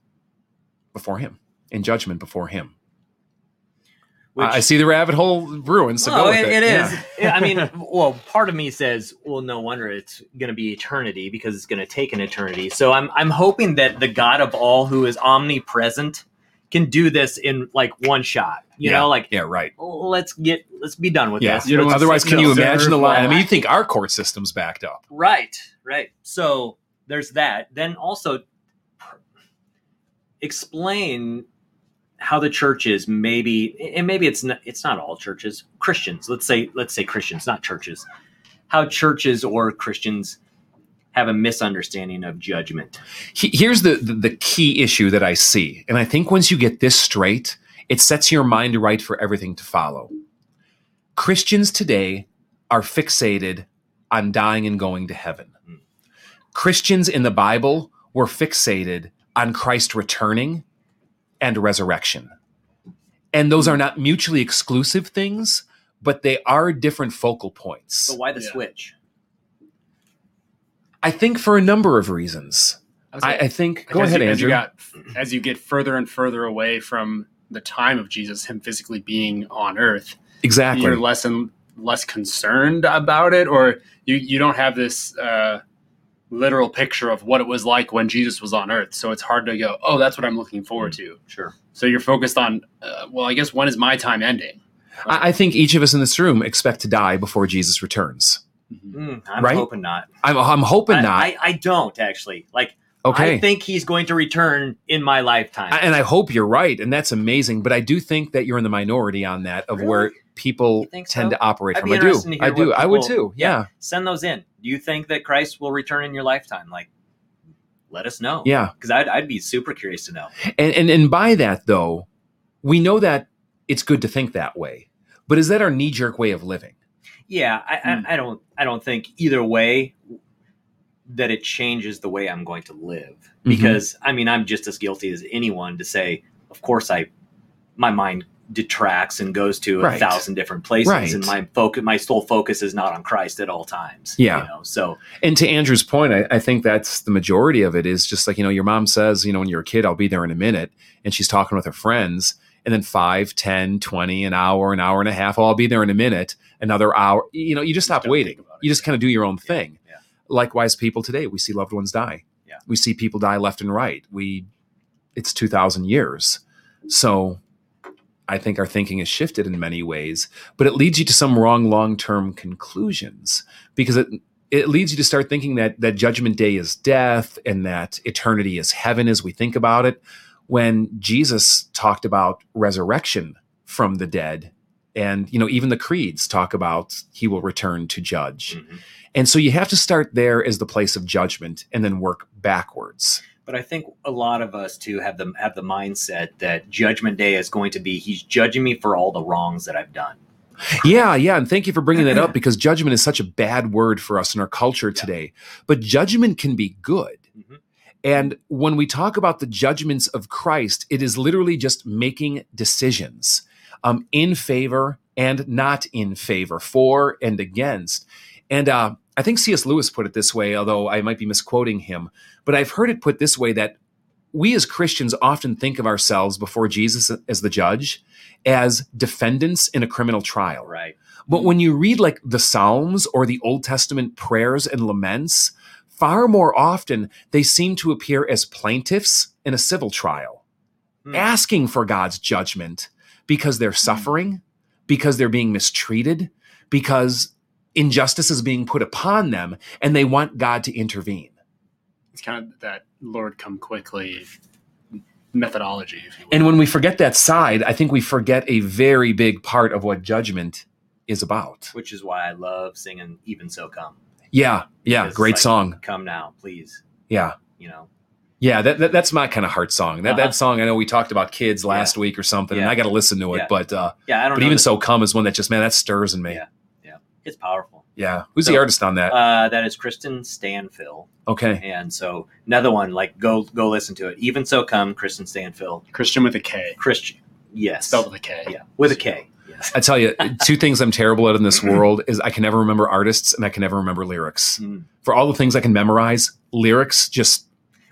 E: before him, in judgment before him.
B: Which-
E: I see the rabbit hole ruined, so
B: Well,
E: go with
B: it,
E: it.
B: it
E: Yeah.
B: I mean, well, part of me says, well, no wonder it's going to be eternity because it's going to take an eternity. So I'm I'm hoping that the God of all, who is omnipresent, can do this in like one shot. You
E: Yeah.
B: know, like
E: Yeah, right.
B: let's get let's be done with
E: Yeah.
B: this.
D: You don't
B: Let's-
D: want to
E: Otherwise, can you imagine the line? I mean, you think our court system's backed up.
B: Right, right. So there's that. Then also explain how the churches maybe and maybe it's not it's not all churches christians let's say let's say christians not churches how churches or christians have a misunderstanding of judgment
E: Here's the, the the key issue that I see, and I think once you get this straight, it sets your mind right for everything to follow. Christians today are fixated on dying and going to heaven.
B: Mm.
E: Christians in the Bible were fixated on Christ returning and resurrection. And those are not mutually exclusive things, but they are different focal points.
B: but why the
D: Yeah.
B: switch
E: I think for a number of reasons. I,
D: like-
E: I think. Go
D: as
E: ahead,
D: you, as you
E: Andrew.
D: got as you get further and further away from the time of Jesus, him physically being on Earth,
E: exactly.
D: you're less and less concerned about it, or you you don't have this uh, literal picture of what it was like when Jesus was on Earth. So it's hard to go, oh, that's what I'm looking forward to.
B: sure
D: So you're focused on, uh, well, I guess when is my time ending?
E: I, I think each of us in this room expect to die before Jesus returns.
B: Mm, i'm
E: Right?
B: hoping not
E: I'm, I'm hoping
B: I,
E: not.
B: I, I don't actually like
E: okay.
B: i think he's going to return in my lifetime
E: I- and I hope you're right, and that's amazing. But I do think that you're in the minority on that of where people tend
B: so?
E: to operate
B: I'd
E: from. I do.
B: interested to hear
E: I do. I would too. Yeah.
B: send those in Do you think that Christ will return in your lifetime? Like, let us know.
E: Yeah.
B: because I'd, I'd be super curious to know.
E: And, and and by that though, we know that it's good to think that way. But is that our knee jerk way of living?
B: Yeah, I,
D: Hmm.
B: I, I don't I don't think either way that it changes the way I'm going to live
E: Mm-hmm.
B: because I mean I'm just as guilty as anyone to say of course I my mind detracts and goes to a thousand different places
E: Right.
B: and my focus my sole focus is not on Christ at all times
E: Yeah.
B: you know so
E: And to Andrew's point, I, I think that's the majority of it is just like, you know, your mom says, you know, when you're a kid, I'll be there in a minute. And she's talking with her friends. And then 5, 10, 20, an hour, an hour and a half, oh, I'll be there in a minute, another hour. You know, you just stop waiting.
D: it.
E: You just kind of do your own thing.
B: yeah.
E: Likewise, people today, we see loved ones die.
B: Yeah.
E: We see people die left and right. We, it's 2,000 years. So I think our thinking has shifted in many ways, but it leads you to some wrong long term conclusions because it, it leads you to start thinking that that judgment day is death and that eternity is heaven as we think about it when jesus talked about resurrection from the dead and you know even the creeds talk about he will return to judge
B: mhm.
E: and so you have to start there as the place of judgment and then work backwards
B: but I think a lot of us too have the have the mindset that Judgment Day is going to be He's judging me for all the wrongs that I've done.
E: Yeah, yeah, and thank you for bringing that up because judgment is such a bad word for us in our culture
B: Yeah.
E: today. But judgment can be good.
B: Mhm.
E: And when we talk about the judgments of Christ, it is literally just making decisions um, in favor and not in favor, for and against. And uh, I think C.S. Lewis put it this way, although I might be misquoting him, but I've heard it put this way that we as Christians often think of ourselves before Jesus as the judge as defendants in a criminal trial.
B: Right.
E: But when you read like the Psalms or the Old Testament prayers and laments, far more often they seem to appear as plaintiffs in a civil trial,
B: Hmm.
E: asking for God's judgment because they're suffering, because they're being mistreated, because injustice is being put upon them, and they want God to intervene.
D: It's kind of that Lord come quickly methodology, if you will.
E: And when we forget that side, I think we forget a very big part of what judgment is about.
B: Which is why I love singing "Even So Come."
E: Yeah, yeah,
B: Because
E: great
B: like,
E: song.
B: Come now, please.
E: Yeah.
B: You know.
E: Yeah, that, that that's my kind of heart song. That
B: Uh-huh.
E: that song I know we talked about kids last week or something, and I got to listen to it.
B: Yeah.
E: But uh,
B: Yeah, I don't
E: but
B: know.
E: even
B: that-
E: so, come is one that just man that stirs in me.
B: Yeah. it's powerful.
E: Yeah. Who's the artist on that?
B: Uh, that is Kristian Stanfill,
E: okay.
B: and so another one. Like go go listen to it. Even so, come Kristian Stanfill.
D: Christian with a K,
B: Christian. Yes.
D: spelled with a K.
B: Yeah, with a K. Yes.
E: I tell you, two things I'm terrible at in this world is I can never remember artists and I can never remember lyrics.
B: Mm.
E: For all the things I can memorize, lyrics just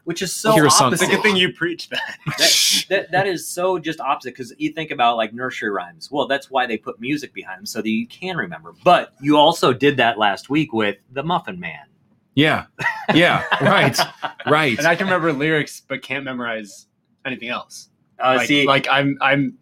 B: Which is so
E: Hear
B: opposite.
D: It's a good thing you preach that.
B: that, that, that is so just opposite because you think about like nursery rhymes. Well, that's why they put music behind them so that you can remember. But you also did that last week with the Muffin Man.
E: yeah, yeah, right, right.
D: and I can remember lyrics, but can't memorize anything else.
B: Uh,
D: like,
B: see,
D: like I'm, I'm,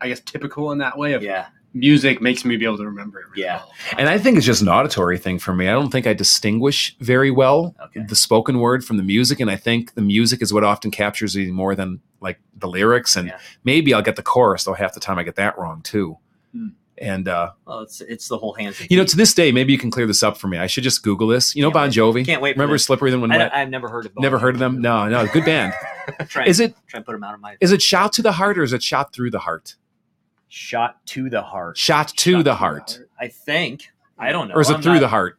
D: I guess typical in that way of
B: yeah,
D: music makes me be able to remember it. Really
B: Yeah.
D: well.
E: And I think it's just an auditory thing for me. I don't think I distinguish very well
B: Okay.
E: the spoken word from the music. And I think the music is what often captures me more than like the lyrics. And
B: Yeah.
E: maybe I'll get the chorus, though half the time I get that wrong too.
D: Hmm.
E: And, uh,
B: well, it's it's the whole hands. and
E: you know, to this day, maybe you can clear this up for me. I should just Google this. You know, Bon. Jovi?
B: Can't wait
E: Remember. Slippery Than When Wet?
B: I've never heard of. Bon
E: Never heard of them? No, no. Good band.
B: try,
E: Is it
B: try and put them out of my
E: is it shot to the heart or is it shot through the heart?
B: Shot to the heart?
E: Shot to
B: Shot
E: the heart.
B: I think. I don't know.
E: Or is it
B: I'm
E: through
B: not-
E: the heart?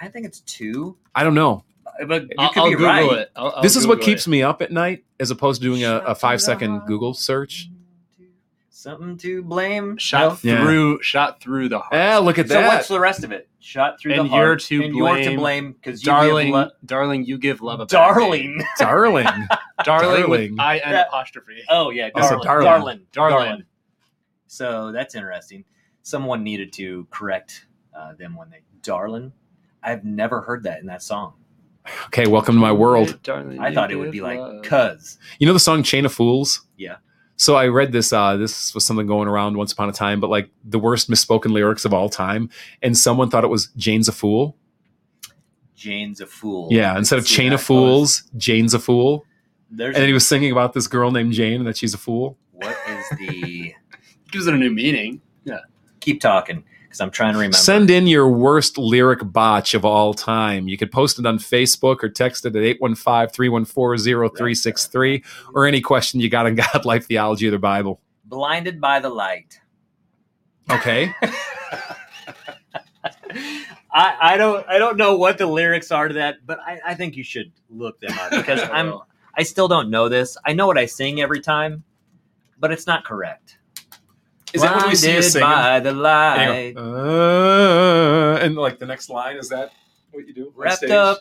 B: I think it's two.
E: I don't know.
B: But you
D: I'll,
B: could
D: I'll
B: be
D: Google
B: right.
D: it. I'll- I'll
E: this is what keeps
D: it.
E: me up at night as opposed to doing a,
B: Shot
E: a
B: to
E: five
B: the
E: second
B: heart.
E: Google search.
B: Something to blame.
D: Shot
E: Yeah.
D: through, shot through the heart.
E: Ah, look at
B: So
E: that.
B: what's the rest of it? Shot through
D: And
B: the heart.
D: you're to
B: and you're to
D: blame.
B: blame because you
D: darling,
B: give lo-
D: darling, you give love a bad
B: darling.
E: Darling.
D: name. darling,
E: Darling.
D: with I N
B: That-
D: apostrophe.
B: Oh yeah,
E: Oh, so
B: darling.
E: darling.
B: darling.
D: Darling.
B: Darling. So that's interesting. Someone needed to correct uh, them when they darling. I've never heard that in that song.
E: Okay, welcome to my world.
D: darling.
B: I thought it would
D: give
B: be like cuz.
E: You know the song Chain of Fools?
B: Yeah.
E: So I read this uh this was something going around once upon a time, but like the worst misspoken lyrics of all time. And someone thought it was Jane's a fool.
B: Jane's a fool.
E: Yeah, instead of Chain of Fools, Jane's a fool.
B: There's
E: And then he was singing about this girl named Jane and that she's a fool.
B: what is the
D: gives it a new meaning. Yeah.
B: Keep talking because I'm trying to remember.
E: Send in your worst lyric botch of all time. You could post it on Facebook or text it at 815-314-0363 or any question you got on God, life, theology, or the Bible.
B: Blinded by the light.
E: Okay.
B: I, I don't I don't know what the lyrics are to that, but I, I think you should look them up because I'm I still don't know this. I know what I sing every time, but it's not correct.
E: Is that when we see
B: Blinded
E: singing?
B: by the
E: And,
B: light,
E: you go, "Uh," and like the next line is that what you do?
B: wrapped up.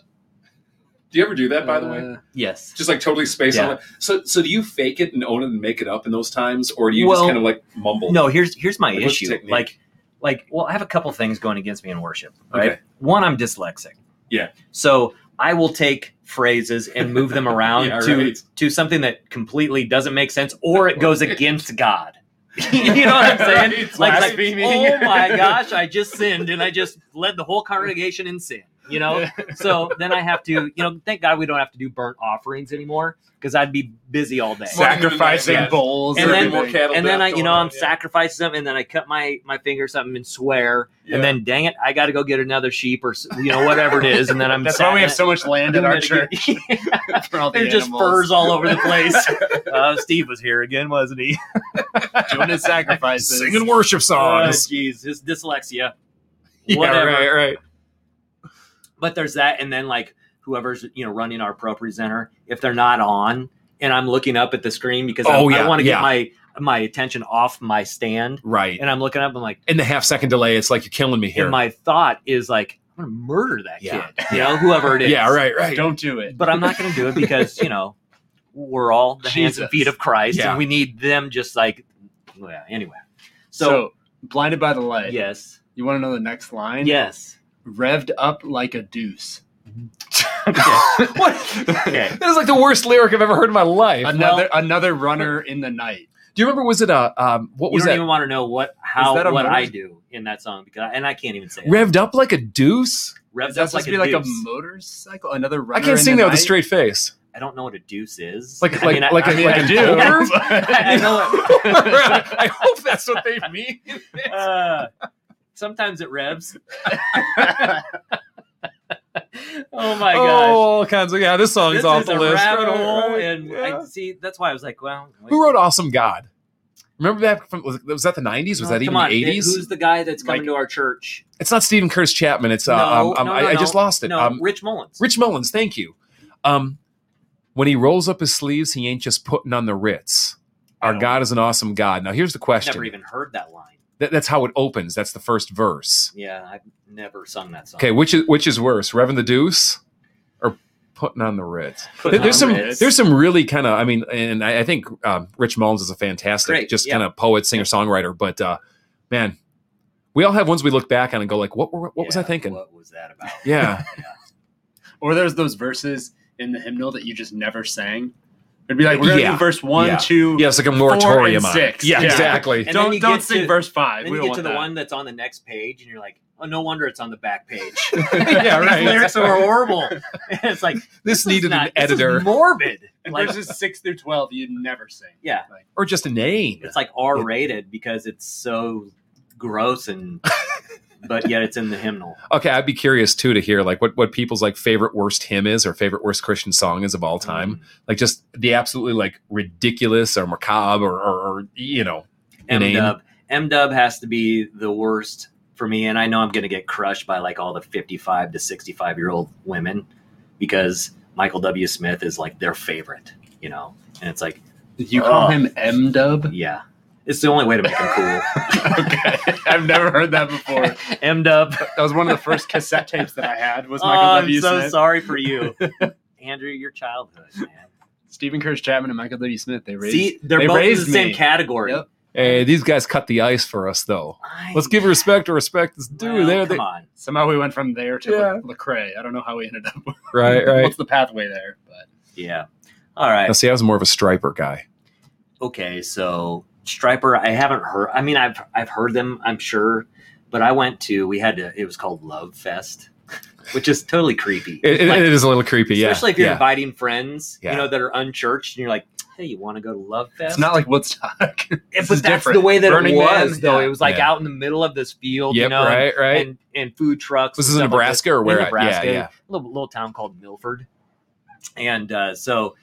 E: Do you ever do that, by the way?
B: Uh, yes.
E: Just like totally space
B: Yeah.
E: on it. So, so do you fake it and own it and make it up in those times, or do you
B: Well,
E: just kind of like mumble?
B: No, here's here's my
E: Like,
B: issue. Like like well, I have a couple things going against me in worship. Right.
E: Okay.
B: One, I'm dyslexic.
E: Yeah.
B: So I will take phrases and move them around
E: Yeah,
B: to
E: right.
B: to something that completely doesn't make sense or it goes against God. you know what I'm saying? Like, like, oh my gosh, I just sinned and I just led the whole congregation in sin. You know, so then I have to, you know, thank God we don't have to do burnt offerings anymore because I'd be busy all day.
D: Sacrificing
B: Yeah.
D: bowls.
B: And then-
D: everything.
B: and then I, you know, I'm
E: Yeah.
B: sacrificing them, and then I cut my my finger something and swear,
E: Yeah.
B: and then dang it, I got to go get another sheep or you know whatever it is, and then I'm.
D: That's why we have
B: sad.
D: so much land in our church
B: get-
D: the
B: There's just
D: animals.
B: furs all over the place. uh, Steve was here again, wasn't he?
D: doing his sacrifices.
E: singing worship
B: Oh,
E: songs.
B: jeez, his dyslexia.
E: yeah,
B: whatever.
E: right, right.
B: But there's that, and then like whoever's you know running our ProPresenter, if they're not on, and I'm looking up at the screen because
E: Oh,
B: I,
E: yeah,
B: want to
E: yeah.
B: get my my attention off my stand,
E: Right.
B: and I'm looking up, I'm like.
E: In the half second delay, it's like you're killing me here.
B: And my thought is like, I'm gonna murder that
E: Yeah.
B: kid. You know, whoever it is.
E: yeah, right, right.
D: Don't do it.
B: But I'm not gonna do it because, you know, we're all the hands and feet of Christ
E: Yeah.
B: and we need them just like well, yeah, anyway.
D: So,
B: So,
D: blinded by the light.
B: yes.
D: You want to know the next line?
B: Yes.
D: Revved up like a deuce.
E: what?
B: Okay.
E: That is like the worst lyric I've ever heard in my life.
D: Another another runner in the night.
E: Do you remember? Was it a um? What was
B: You
E: was
B: don't
E: that?
B: even want to know what how
D: that a
B: what I do in that song because I, and I can't even say it.
E: Revved up like a deuce.
B: Revved
D: Is that
B: up
D: supposed
B: like
D: to be
B: a
D: like
B: deuce.
D: a motorcycle? Another runner
E: I can't
D: in
E: sing
D: the
E: that with a straight face.
B: I don't know what a deuce is.
E: Like
B: I
E: like
B: mean, I-
E: like
B: I
E: a
B: mean,
E: like
B: I
E: a
B: do.
E: poker?
B: I know it.
E: I hope that's what they mean.
B: Uh, sometimes it revs. oh my gosh.
E: Oh, all kinds of yeah. This song's
B: this
E: off
B: is
E: the
B: a
E: list.
B: rabbit
E: Right,
B: hole,
E: right,
B: and
E: yeah.
B: I see. That's why I was like, well, wait.
E: Who wrote "Awesome God"? Remember that from was, was that the '90s? Was
B: No,
E: that even
B: on,
E: the '80s?
B: Who's the guy that's coming
D: Like-
B: to our church?
E: It's not Steven Curtis Chapman. It's uh,
B: No,
E: um, um,
B: no,
E: I,
B: no,
E: I
B: no.
E: just lost it.
B: No,
E: Um,
B: Rich Mullins.
E: Rich Mullins. Thank you. Um, when he rolls up his sleeves, he ain't just putting on the Ritz. Our God is an awesome God. Now here's the question.
B: Never even heard that line.
E: That- that's how it opens. That's the first verse.
B: Yeah, I've never sung that song.
E: Okay, which is which is worse, Revving the Deuce or putting on the Ritz?
B: Putting
E: there's some
B: Ritz.
E: there's some really kind of I mean, and I, I think um, Rich Mullins is a fantastic
B: Great,
E: just
B: yeah.
E: kind of poet, singer, songwriter. But uh, man, we all have ones we look back on and go like, what were, what was I thinking?
B: What was that about?
E: Yeah,
D: Or there's those verses in the hymnal that you just never sang. It'd be like we're gonna
E: Yeah.
D: do verse one,
E: Yeah.
D: two.
E: yeah, it's like a moratorium
D: and
E: on
D: six.
E: Yeah,
D: Yeah.
E: exactly.
B: And
D: don't don't
B: get
D: sing
B: to-
D: verse five.
B: Then
D: we
B: you
D: don't
B: get
D: want
B: to the
D: that.
B: one that's on the next page, and you're like, oh, no wonder it's on the back page.
E: yeah,
B: These lyrics are horrible. it's like
E: This
B: is
E: needed
B: not-
E: an
B: this is
E: editor
B: morbid.
D: And
B: Like,
D: verses six through twelve, you'd never sing.
B: yeah,
E: or just a name.
B: it's like R rated because it's so gross and, but yet it's in the hymnal.
E: Okay, I'd be curious too to hear like what what people's like favorite worst hymn is or favorite worst Christian song is of all mm-hmm. time. Like just the absolutely like ridiculous or macabre or, or, or you know
B: M. Dub. M Dub has to be the worst for me, and I know I'm going to get crushed by like all the 55 to 65 year old women because Michael W. Smith is like their favorite, you know, and it's like,
D: You call
B: Oh.
D: him M Dub?
B: yeah, it's the only way to make them cool.
D: okay, I've never heard that before.
B: M Dub.
D: That was one of the first cassette tapes that I had. Was
B: Oh,
D: Michael
B: I'm
D: W.
B: so
D: Smith,
B: sorry for you, Andrew. Your childhood, man.
D: Steven Curtis Chapman, and Michael W. Smith. They raised.
B: See, they're
D: they
B: both in the same
D: me.
B: category.
D: Yep.
E: Hey, these guys cut the ice for us though.
B: I-
E: Let's give respect to respect is due.
B: well,
E: there,
B: come
E: they,
B: on.
D: Somehow we went from there to
E: Yeah.
D: La- Lecrae. I don't know how we ended up.
E: right, right.
D: What's the pathway there? But
B: Yeah. All right.
E: Now, see, I was more of a Stryper guy.
B: okay, so Stryper, I haven't heard. I mean, I've I've heard them, I'm sure, but I went to. We had to. It was called Love Fest, which is totally creepy.
E: It, it-
B: Like,
E: it is a little creepy, yeah.
B: especially if you're
E: yeah.
B: inviting friends,
E: Yeah.
B: you know, that are unchurched, and you're like, "Hey, you want to go to Love Fest?"
D: It's not like Woodstock.
B: But that's
D: different.
B: the way that
D: Burning
B: it was,
D: Man,
B: though.
D: yeah.
B: It was like
E: Yeah.
B: out in the middle of this field, you
E: Yep,
B: know, and-
E: right, right.
B: and, and food trucks.
E: This is
B: stuff like
E: Nebraska or
B: In
E: where?
B: Nebraska,
E: Yeah, yeah.
B: a little, little town called Milford, and uh, so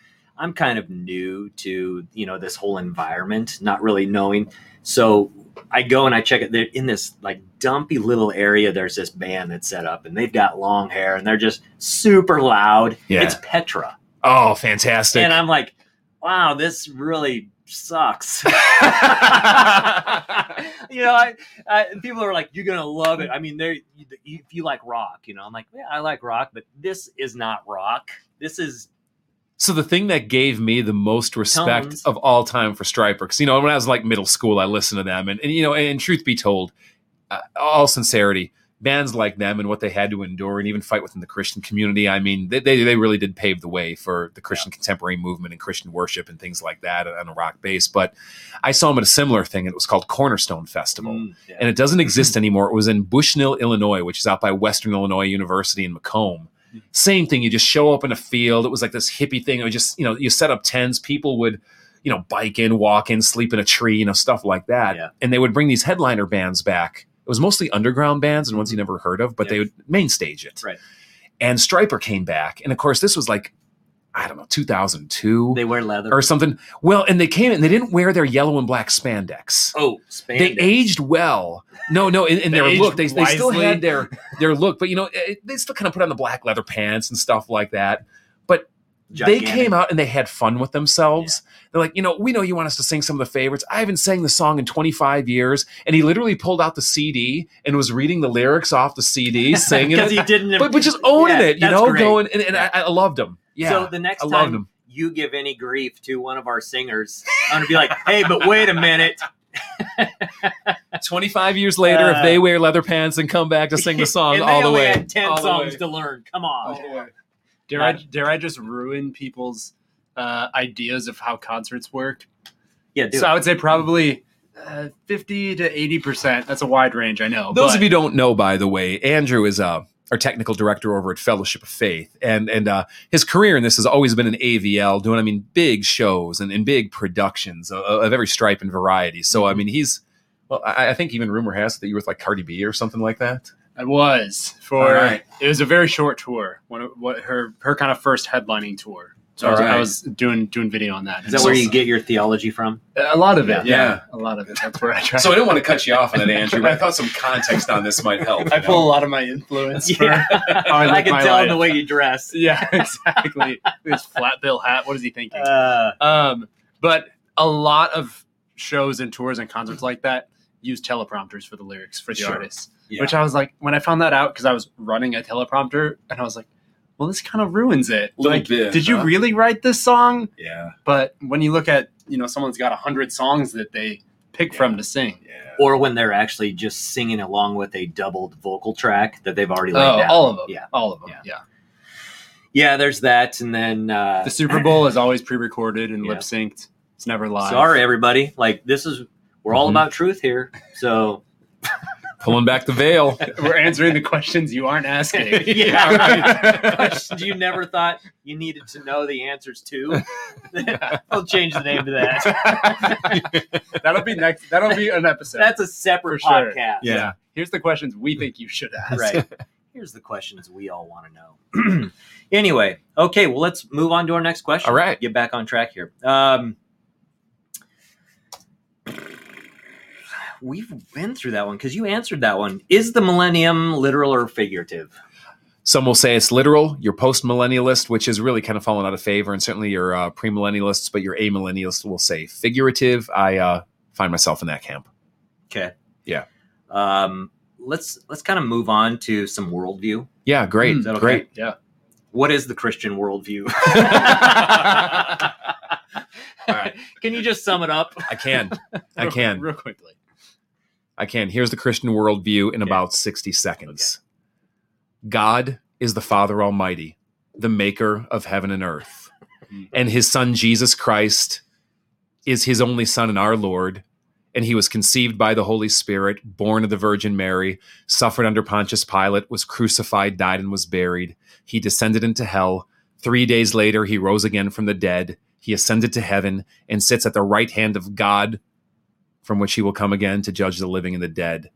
B: I'm kind of new to you know this whole environment, not really knowing. So I go and I check it. They're in this like dumpy little area. There's this band that's set up, and they've got long hair, and they're just super loud.
E: Yeah.
B: It's Petra,
E: Oh, fantastic.
B: and I'm like, wow, this really sucks. you know, I, I people are like, you're gonna love it. I mean, they if you like rock, you know, I'm like, yeah, I like rock, but this is not rock. This is
E: So the thing that gave me the most respect
B: Tones.
E: of all time for Stryper, because you know when I was like middle school, I listened to them, and, and you know, and, truth be told, uh, all sincerity, bands like them and what they had to endure and even fight within the Christian community. I mean, they they, they really did pave the way for the Christian contemporary movement and Christian worship and things like that on a rock base. But I saw them at a similar thing, and it was called Cornerstone Festival
B: mm, yeah.
E: and it doesn't exist anymore. It was in Bushnell, Illinois, which is out by Western Illinois University in Macomb. Same thing. You just show up in a field. It was like this hippie thing. It was just, you know, you set up tents. People would, you know, bike in, walk in, sleep in a tree, you know, stuff like that.
B: Yeah.
E: And they would bring these headliner bands back. It was mostly underground bands and ones you mm-hmm. never heard of, but they would main stage it.
B: Right.
E: And Stryper came back. And of course, this was like, I don't know, 2002
B: they wear leather.
E: or something. Well, and they came and they didn't wear their yellow and black spandex
B: oh, spandex.
E: they aged well. No, no, in, in their look, they, they still had their their look, but you know, eh, they still kind of put on the black leather pants and stuff like that. But they came out and they had fun with themselves. They're like, you know, we know you want us to sing some of the favorites. I haven't sang the song in 25 years, and he literally pulled out the CD and was reading the lyrics off the CD, singing
B: because
E: it,
B: he didn't.
E: but, but just owning
B: Yeah,
E: it, you know,
B: great.
E: going and, and
B: Yeah.
E: I, I loved him. Yeah,
B: so the next
E: I
B: time
E: him.
B: you give any grief to one of our singers, I'm gonna be like, hey, but wait a minute.
E: 25 years later, if
B: Uh,
E: they wear leather pants and come back to sing the song
B: and
E: all
B: they
E: the
B: only
E: way,
B: had ten
E: all
B: songs
E: way.
B: to learn. Come on.
D: Dare I dare I just ruin people's uh, ideas of how concerts work?
B: Yeah, dude.
D: So I would say probably uh, fifty to eighty percent. That's a wide range, I know.
E: Those
D: but
E: of you don't know, by the way, Andrew is uh, our technical director over at Fellowship of Faith, and and uh, his career in this has always been an AVL, doing I mean big shows and, and big productions of, of every stripe and variety. So I mean he's well, I, I think even rumor has it that you were with like Cardi B or something like that.
D: I was for
E: right.
D: it was a very short tour. One of what her her kind of first headlining tour. So I was,
E: All right.
D: I was doing doing video on that.
B: Is that where you get your theology from?
D: a lot of it?
E: Yeah.
D: Yeah, a lot of it. That's where I try.
E: So I didn't want to cut you off on that, Andrew, but I thought some context on this might help.
D: I pull
E: know?
D: a lot of my influence. For
B: Yeah.
D: how I,
B: I, can
D: my
B: tell in the way you dress.
D: Yeah, exactly. this flat bill hat. What is he thinking?
B: Uh,
D: Um, but a lot of shows and tours and concerts like that use teleprompters for the lyrics for the
E: Sure.
D: artists.
E: Yeah.
D: Which I was like, when I found that out, because I was running a teleprompter, and I was like, well, this kind of ruins it. Like,
E: bit,
D: did you really write this song?
E: Yeah,
D: But when you look at, you know, someone's got a hundred songs that they pick from to sing.
E: yeah.
B: or when they're actually just singing along with a doubled vocal track that they've already laid
D: Oh,
B: down.
D: all of them.
B: Yeah.
D: all of them.
B: Yeah.
D: Yeah.
B: Yeah, there's that, and then uh,
D: The Super Bowl is always pre-recorded and
B: Yeah.
D: lip synced. It's never live.
B: Sorry, everybody. Like this is we're all
E: Mhm.
B: about truth here. So
E: Pulling back the veil.
D: We're answering the questions you aren't asking.
B: Yeah, right. questions you never thought you needed to know the answers to. I'll change the name to that.
D: that'll be next. That'll be an episode.
B: That's a separate
D: For sure.
B: podcast.
E: Yeah.
D: Here's the questions we think you should ask.
B: Right. Here's the questions we all want to know. anyway, okay, well, let's move on to our next question.
E: All right.
B: Get back on track here. Um, we've been through that one because you answered that one. Is the millennium literal or figurative?
E: Some will say it's literal. Your post millennialist, which is really kind of fallen out of favor, and certainly your uh, premillennialists, but your amillennialist will say figurative. I uh, find myself in that camp.
B: Okay.
E: Yeah.
B: Um, let's let's kind of move on to some worldview.
E: Yeah, great,
D: Mm,
B: Is that okay?
E: great.
D: Yeah.
B: What is the Christian worldview?
E: All right.
B: Can you just sum it up?
E: I can, I
D: Real-
E: can,
D: Real quickly.
E: I can. Here's the Christian worldview in
B: Okay.
E: about sixty seconds. God is the Father Almighty, the Maker of heaven and earth,
D: Mm.
E: and His Son Jesus Christ is His only Son and our Lord. And he was conceived by the Holy Spirit, born of the Virgin Mary, suffered under Pontius Pilate, was crucified, died, and was buried. He descended into hell. Three days later, he rose again from the dead. He ascended to heaven and sits at the right hand of God, from which he will come again to judge the living and the dead.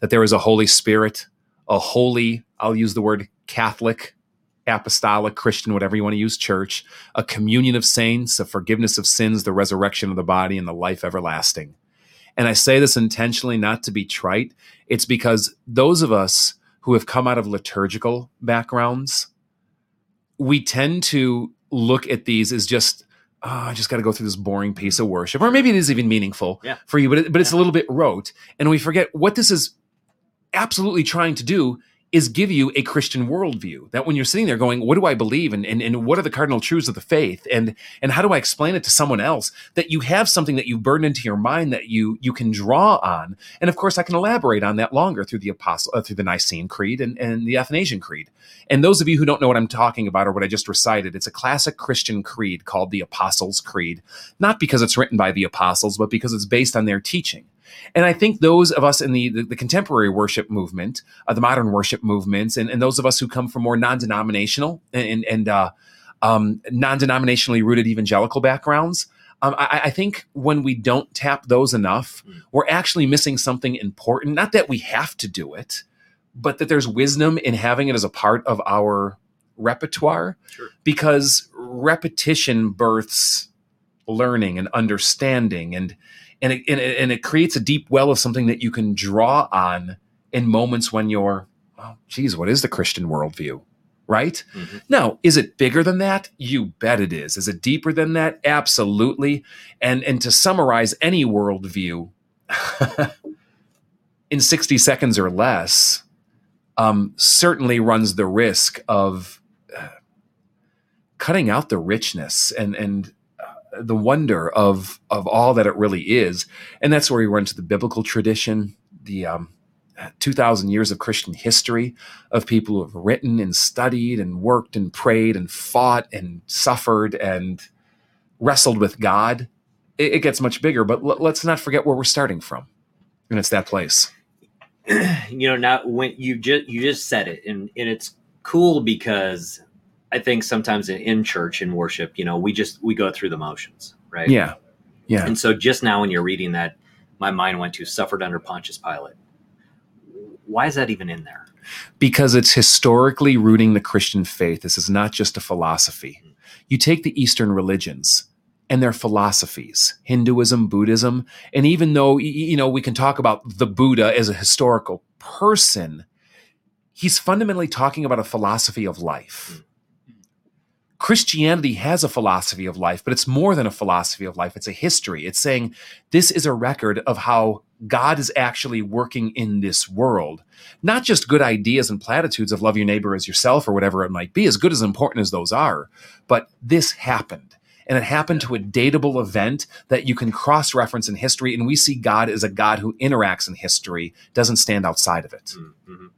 E: That there is a Holy Spirit, a holy, I'll use the word Catholic, apostolic, Christian, whatever you want to use, church, a communion of saints, a forgiveness of sins, the resurrection of the body, and the life everlasting. And I say this intentionally not to be trite. It's because those of us who have come out of liturgical backgrounds, we tend to look at these as just, oh, I just got to go through this boring piece of worship. Or maybe it is even meaningful
B: Yeah.
E: for you, but, it, but it's a little bit rote. And we forget what this is absolutely trying to do is give you a Christian worldview. That when you're sitting there going, what do I believe? And, and, and what are the cardinal truths of the faith? And, and how do I explain it to someone else? That you have something that you've burned into your mind that you, you can draw on. And of course, I can elaborate on that longer through the apostle, uh, through the Nicene Creed and, and the Athanasian Creed. And those of you who don't know what I'm talking about or what I just recited, it's a classic Christian creed called the Apostles' Creed. Not because it's written by the apostles, but because it's based on their teaching. And I think those of us in the, the, the contemporary worship movement, uh, the modern worship movements, and, and those of us who come from more non denominational and, and uh, um, non denominationally rooted evangelical backgrounds, um, I, I think when we don't tap those enough,
B: Mm.
E: we're actually missing something important. Not that we have to do it, but that there's wisdom in having it as a part of our repertoire
B: Sure.
E: because repetition births learning and understanding and and it, and it, and it creates a deep well of something that you can draw on in moments when you're oh geez what is the christian worldview right?
B: Mhm.
E: now is it bigger than that? You bet it is. Is it deeper than that? Absolutely. And and to summarize any worldview in 60 seconds or less um, certainly runs the risk of uh, cutting out the richness and and the wonder of of all that it really is. And that's where we run to the biblical tradition the um, 2000 years of christian history of people who have written and studied and worked and prayed and fought and suffered and wrestled with god. It, it gets much bigger but l- let's not forget where we're starting from. And it's that place.
B: You know now when you just you just said it and and it's cool because i think sometimes in, in church in worship you know we just we go through the motions right
E: yeah yeah
B: and so just now when you're reading that my mind went to suffered under pontius pilate why is that even in there
E: because it's historically rooting the Christian faith. This is not just a philosophy. You take the Eastern religions and their philosophies, Hinduism, Buddhism, and even though you know we can talk about the Buddha as a historical person, he's fundamentally talking about a philosophy of life. Hmm. Christianity has a philosophy of life, but it's more than a philosophy of life. It's a history. It's saying this is a record of how God is actually working in this world not just good ideas and platitudes of love your neighbor as yourself or whatever it might be, as good as important as those are, but this happened. And it happened to a datable event that you can cross reference in history. And we see God as a God who interacts in history, doesn't stand outside of it.
B: Mhm.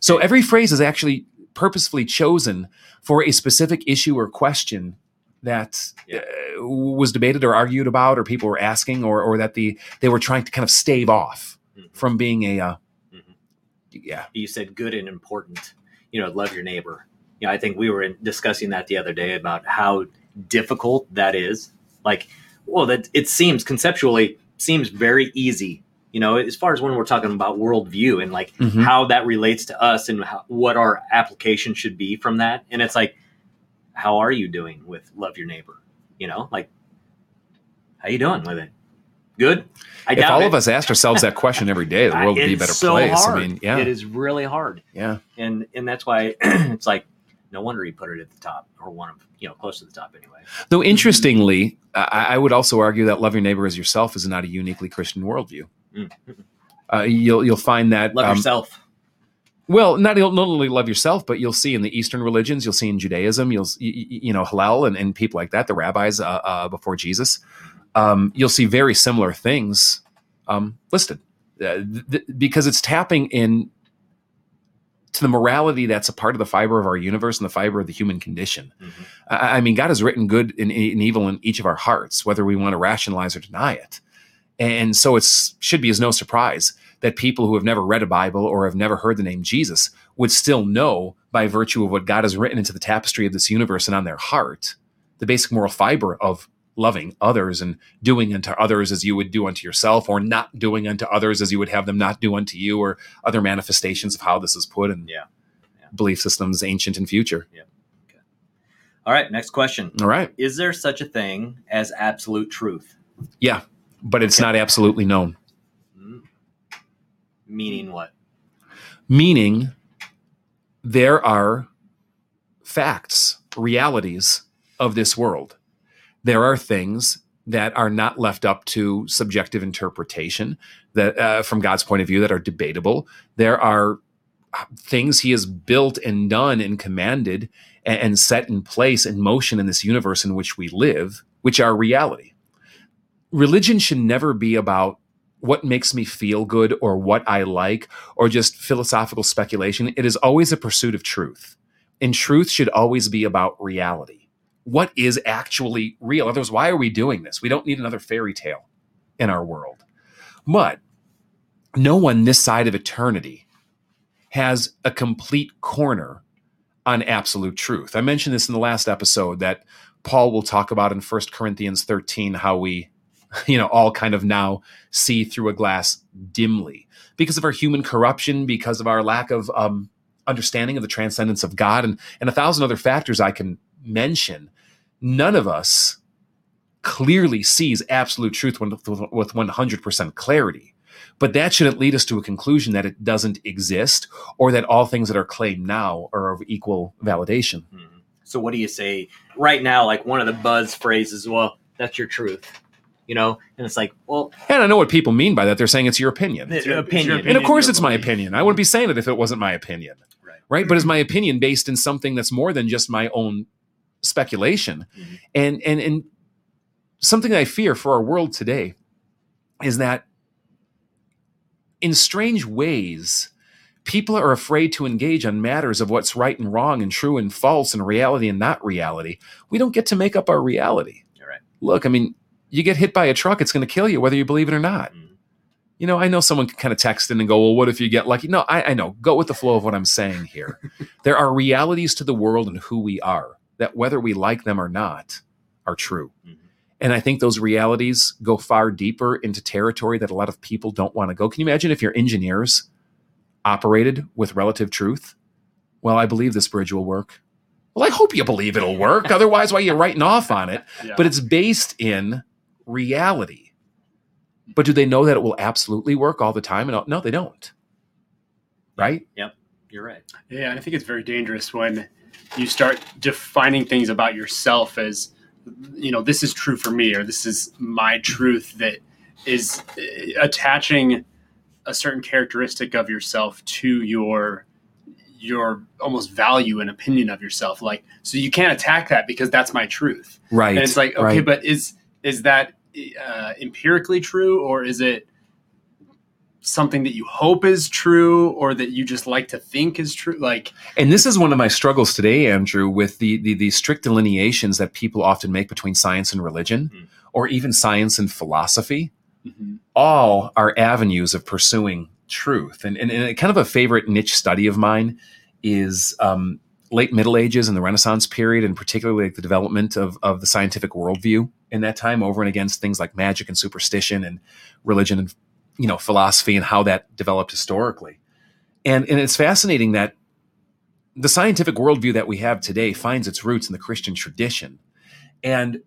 E: So every phrase is actually purposefully chosen for a specific issue or question that
B: Yeah.
E: uh, was debated or argued about, or people were asking, or, or that the they were trying to kind of stave off
B: Mhm.
E: from being a, uh,
B: Mhm.
E: yeah,
B: you said good and important you know love your neighbor you know i think we were discussing that the other day about how difficult that is like well that it seems conceptually seems very easy you know as far as when we're talking about worldview and like
E: Mhm.
B: how that relates to us and how, what our application should be from that and it's like how are you doing with love your neighbor you know like how you doing with it good I
E: if all
B: it.
E: of us asked ourselves that question every day, the world would be a better
B: so
E: place.
B: hard.
E: I mean, yeah,
B: it is really hard
E: yeah.
B: and and that's why it's like no wonder he put it at the top or one of you know close to the top anyway
E: Though interestingly, I, I would also argue that love your neighbor as yourself is not a uniquely Christian worldview.
B: Mm.
E: Uh, you'll you'll find that
B: love
E: um,
B: yourself
E: Well, not not only love yourself, but you'll see in the Eastern religions, you'll see in Judaism, you'll you, you know Hillel and, and people like that, the rabbis uh, uh, before Jesus. Um, you'll see very similar things um, listed uh, th- th- because it's tapping in to the morality that's a part of the fiber of our universe and the fiber of the human condition.
B: Mhm.
E: I, I mean, God has written good and, and evil in each of our hearts, whether we want to rationalize or deny it. And so it should be as no surprise that people who have never read a Bible or have never heard the name Jesus would still know by virtue of what God has written into the tapestry of this universe and on their heart, the basic moral fiber of loving others and doing unto others as you would do unto yourself, or not doing unto others as you would have them not do unto you, or other manifestations of how this is put in
B: Yeah. Yeah.
E: belief systems, ancient and future. Yeah. Okay.
B: All right, next question.
E: All right.
B: Is there such a thing as absolute truth?
E: But it's not absolutely known.
B: Mm. Meaning what?
E: meaning there are facts, realities of this world. There are things that are not left up to subjective interpretation that uh, from God's point of view that are debatable. There are uh, things he has built and done and commanded and, and set in place in motion in this universe in which we live, which are reality. Religion should never be about what makes me feel good or what I like or just philosophical speculation. It is always a pursuit of truth. And truth should always be about reality. What is actually real? Otherwise, why are we doing this? We don't need another fairy tale in our world. But no one this side of eternity has a complete corner on absolute truth. I mentioned this in the last episode that Paul will talk about in 1 Corinthians 13 how we you know all kind of now see through a glass dimly because of our human corruption because of our lack of um, understanding of the transcendence of god and, and a thousand other factors i can mention none of us clearly sees absolute truth with with 100% clarity but that shouldn't lead us to a conclusion that it doesn't exist or that all things that are claimed now are of equal validation
B: Mhm. So what do you say right now? Like one of the buzz phrases, well, that's your truth. You know, and it's like, well,
E: and i know what people mean by that they're saying it's your opinion
B: it's
D: your-
B: your
D: it's your
B: opinion.
D: opinion.
E: And of course,
D: your
E: it's my opinion. I wouldn't be saying it if it wasn't my opinion.
B: Right.
E: Right. But is my opinion based in something that's more than just my own speculation?
B: Mhm.
E: And, and, and something I fear for our world today is that in strange ways, people are afraid to engage on matters of what's right and wrong and true and false and reality and not reality. We don't get to make up our reality.
B: Right.
E: Look, I mean, you get hit by a truck, it's going to kill you, whether you believe it or not.
B: Mhm.
E: You know, I know someone can kind of text in and go, well, what if you get lucky? No, I, I know. Go with the flow of what I'm saying here. there are realities to the world and who we are that, whether we like them or not, are true.
B: Mhm.
E: And I think those realities go far deeper into territory that a lot of people don't want to go. Can you imagine if your engineers operated with relative truth? Well, I believe this bridge will work. Well, I hope you believe it'll work. Otherwise, why are you writing off on it?
D: Yeah.
E: but it's based in reality. But do they know that it will absolutely work all the time? And no, they don't. Right? Yep.
B: You're right.
D: Yeah, I think it's very dangerous when you start defining things about yourself as, you know, this is true for me or this is my truth that is uh, attaching a certain characteristic of yourself to your your almost value and opinion of yourself like so you can't attack that because that's my truth
E: Right.
D: and it's like okay
E: right.
D: but is is that uh, empirically true or is it something that you hope is true or that you just like to think is true like
E: And this is one of my struggles today, Andrew, with the, the the strict delineations that people often make between science and religion,
B: Mm.
E: or even science and philosophy. All are avenues of pursuing truth. And, and, and kind of a favorite niche study of mine is um, late Middle Ages and the Renaissance period, and particularly like the development of, of the scientific worldview in that time over and against things like magic and superstition and religion and you know philosophy and how that developed historically. And, and it's fascinating that the scientific worldview that we have today finds its roots in the Christian tradition. And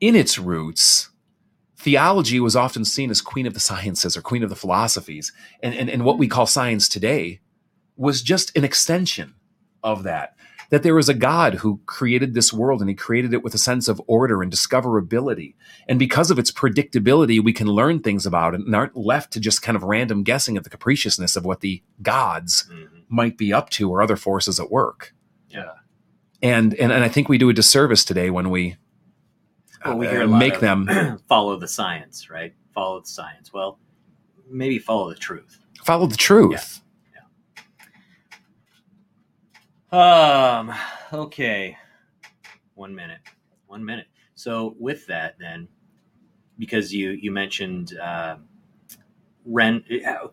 E: in its roots, theology was often seen as queen of the sciences or queen of the philosophies. And, and, and what we call science today was just an extension of that. That there is a God who created this world and he created it with a sense of order and discoverability. And because of its predictability, we can learn things about it and aren't left to just kind of random guessing at the capriciousness of what the gods
B: Mhm.
E: might be up to or other forces at work.
B: Yeah.
E: And and, and I think we do a disservice today when we,
B: Well, we
E: uh,
B: hear a lot
E: make
B: of,
E: them
B: follow the science, right? Follow the science. Well, maybe follow the truth.
E: follow the truth.
B: Um. Okay. One minute. One minute. So with that, then, because you you mentioned uh, Ren uh,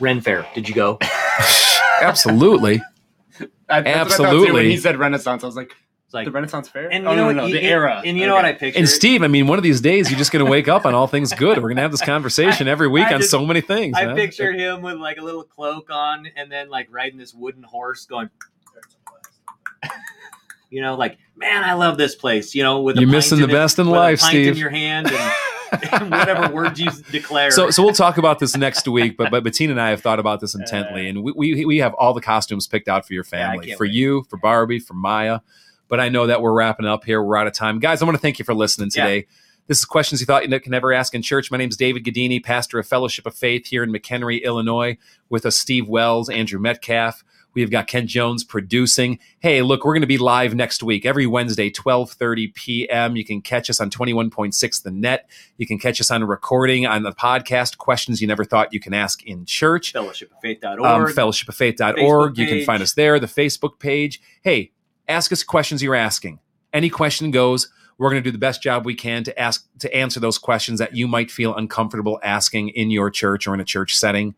B: Ren Fair, did you go?
E: Absolutely.
D: I, that's what I
E: Absolutely.
D: when he said renaissance i was like
B: like
D: the Renaissance Fair.
B: and
D: oh,
B: you know
D: no,
B: what,
D: no,
B: you-
D: the era.
B: And you know what I
D: Okay.
B: picture?
E: And Steve, I mean, one of these days, you're just going to wake up on all things good. We're going to have this conversation every week
B: I
E: on
B: just-
E: so many things.
B: I
E: man.
B: picture him with like a little cloak on, and then like riding this wooden horse, going. You know, like man, I love this place. You know, with
E: You're missing the
B: in it-
E: best in life,
B: pint
E: Steve.
B: in your hand, and, whatever words you declare.
E: So, so we'll talk about this next week. But but Bettina and I have thought about this uh, intently, and we we, we have all the costumes picked out for your family,
B: can't
E: for
B: wait.
E: you, for Barbie, for Maya. But I know that we're wrapping up here. We're out of time, guys. I want to thank you for listening
B: Yeah.
E: today. This is questions you thought you could never ask in church. My name is David Gadini, pastor of Fellowship of Faith here in McHenry, Illinois. With us, Steve Wells, Andrew Metcalf. We've got Ken Jones producing. Hey, look, we're going to be live next week, every Wednesday, 12:30 p.m. You can catch us on 21.6 The Net. You can catch us on a recording on the podcast. Questions you never thought you can ask in church
B: fellowshipoffaith.org.
E: um, fellowshipoffaith.org. You can find us there, the Facebook page. Hey, ask us questions you're asking. Any question goes. We're going to do the best job we can to ask to answer those questions that you might feel uncomfortable asking in your church or in a church setting.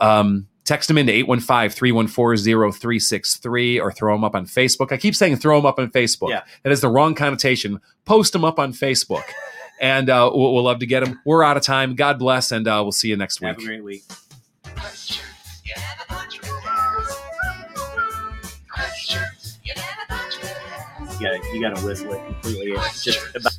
E: Um, Text them into 815 314 0363 or throw them up on Facebook. I keep saying throw them up on Facebook.
B: Yeah.
E: That is the wrong connotation. Post them up on Facebook. and uh, we'll, we'll, love to get them. We're out of time. God bless, and uh, we'll see you next week.
B: Have a great week.
C: You
B: gotta, whistle it completely. Just about.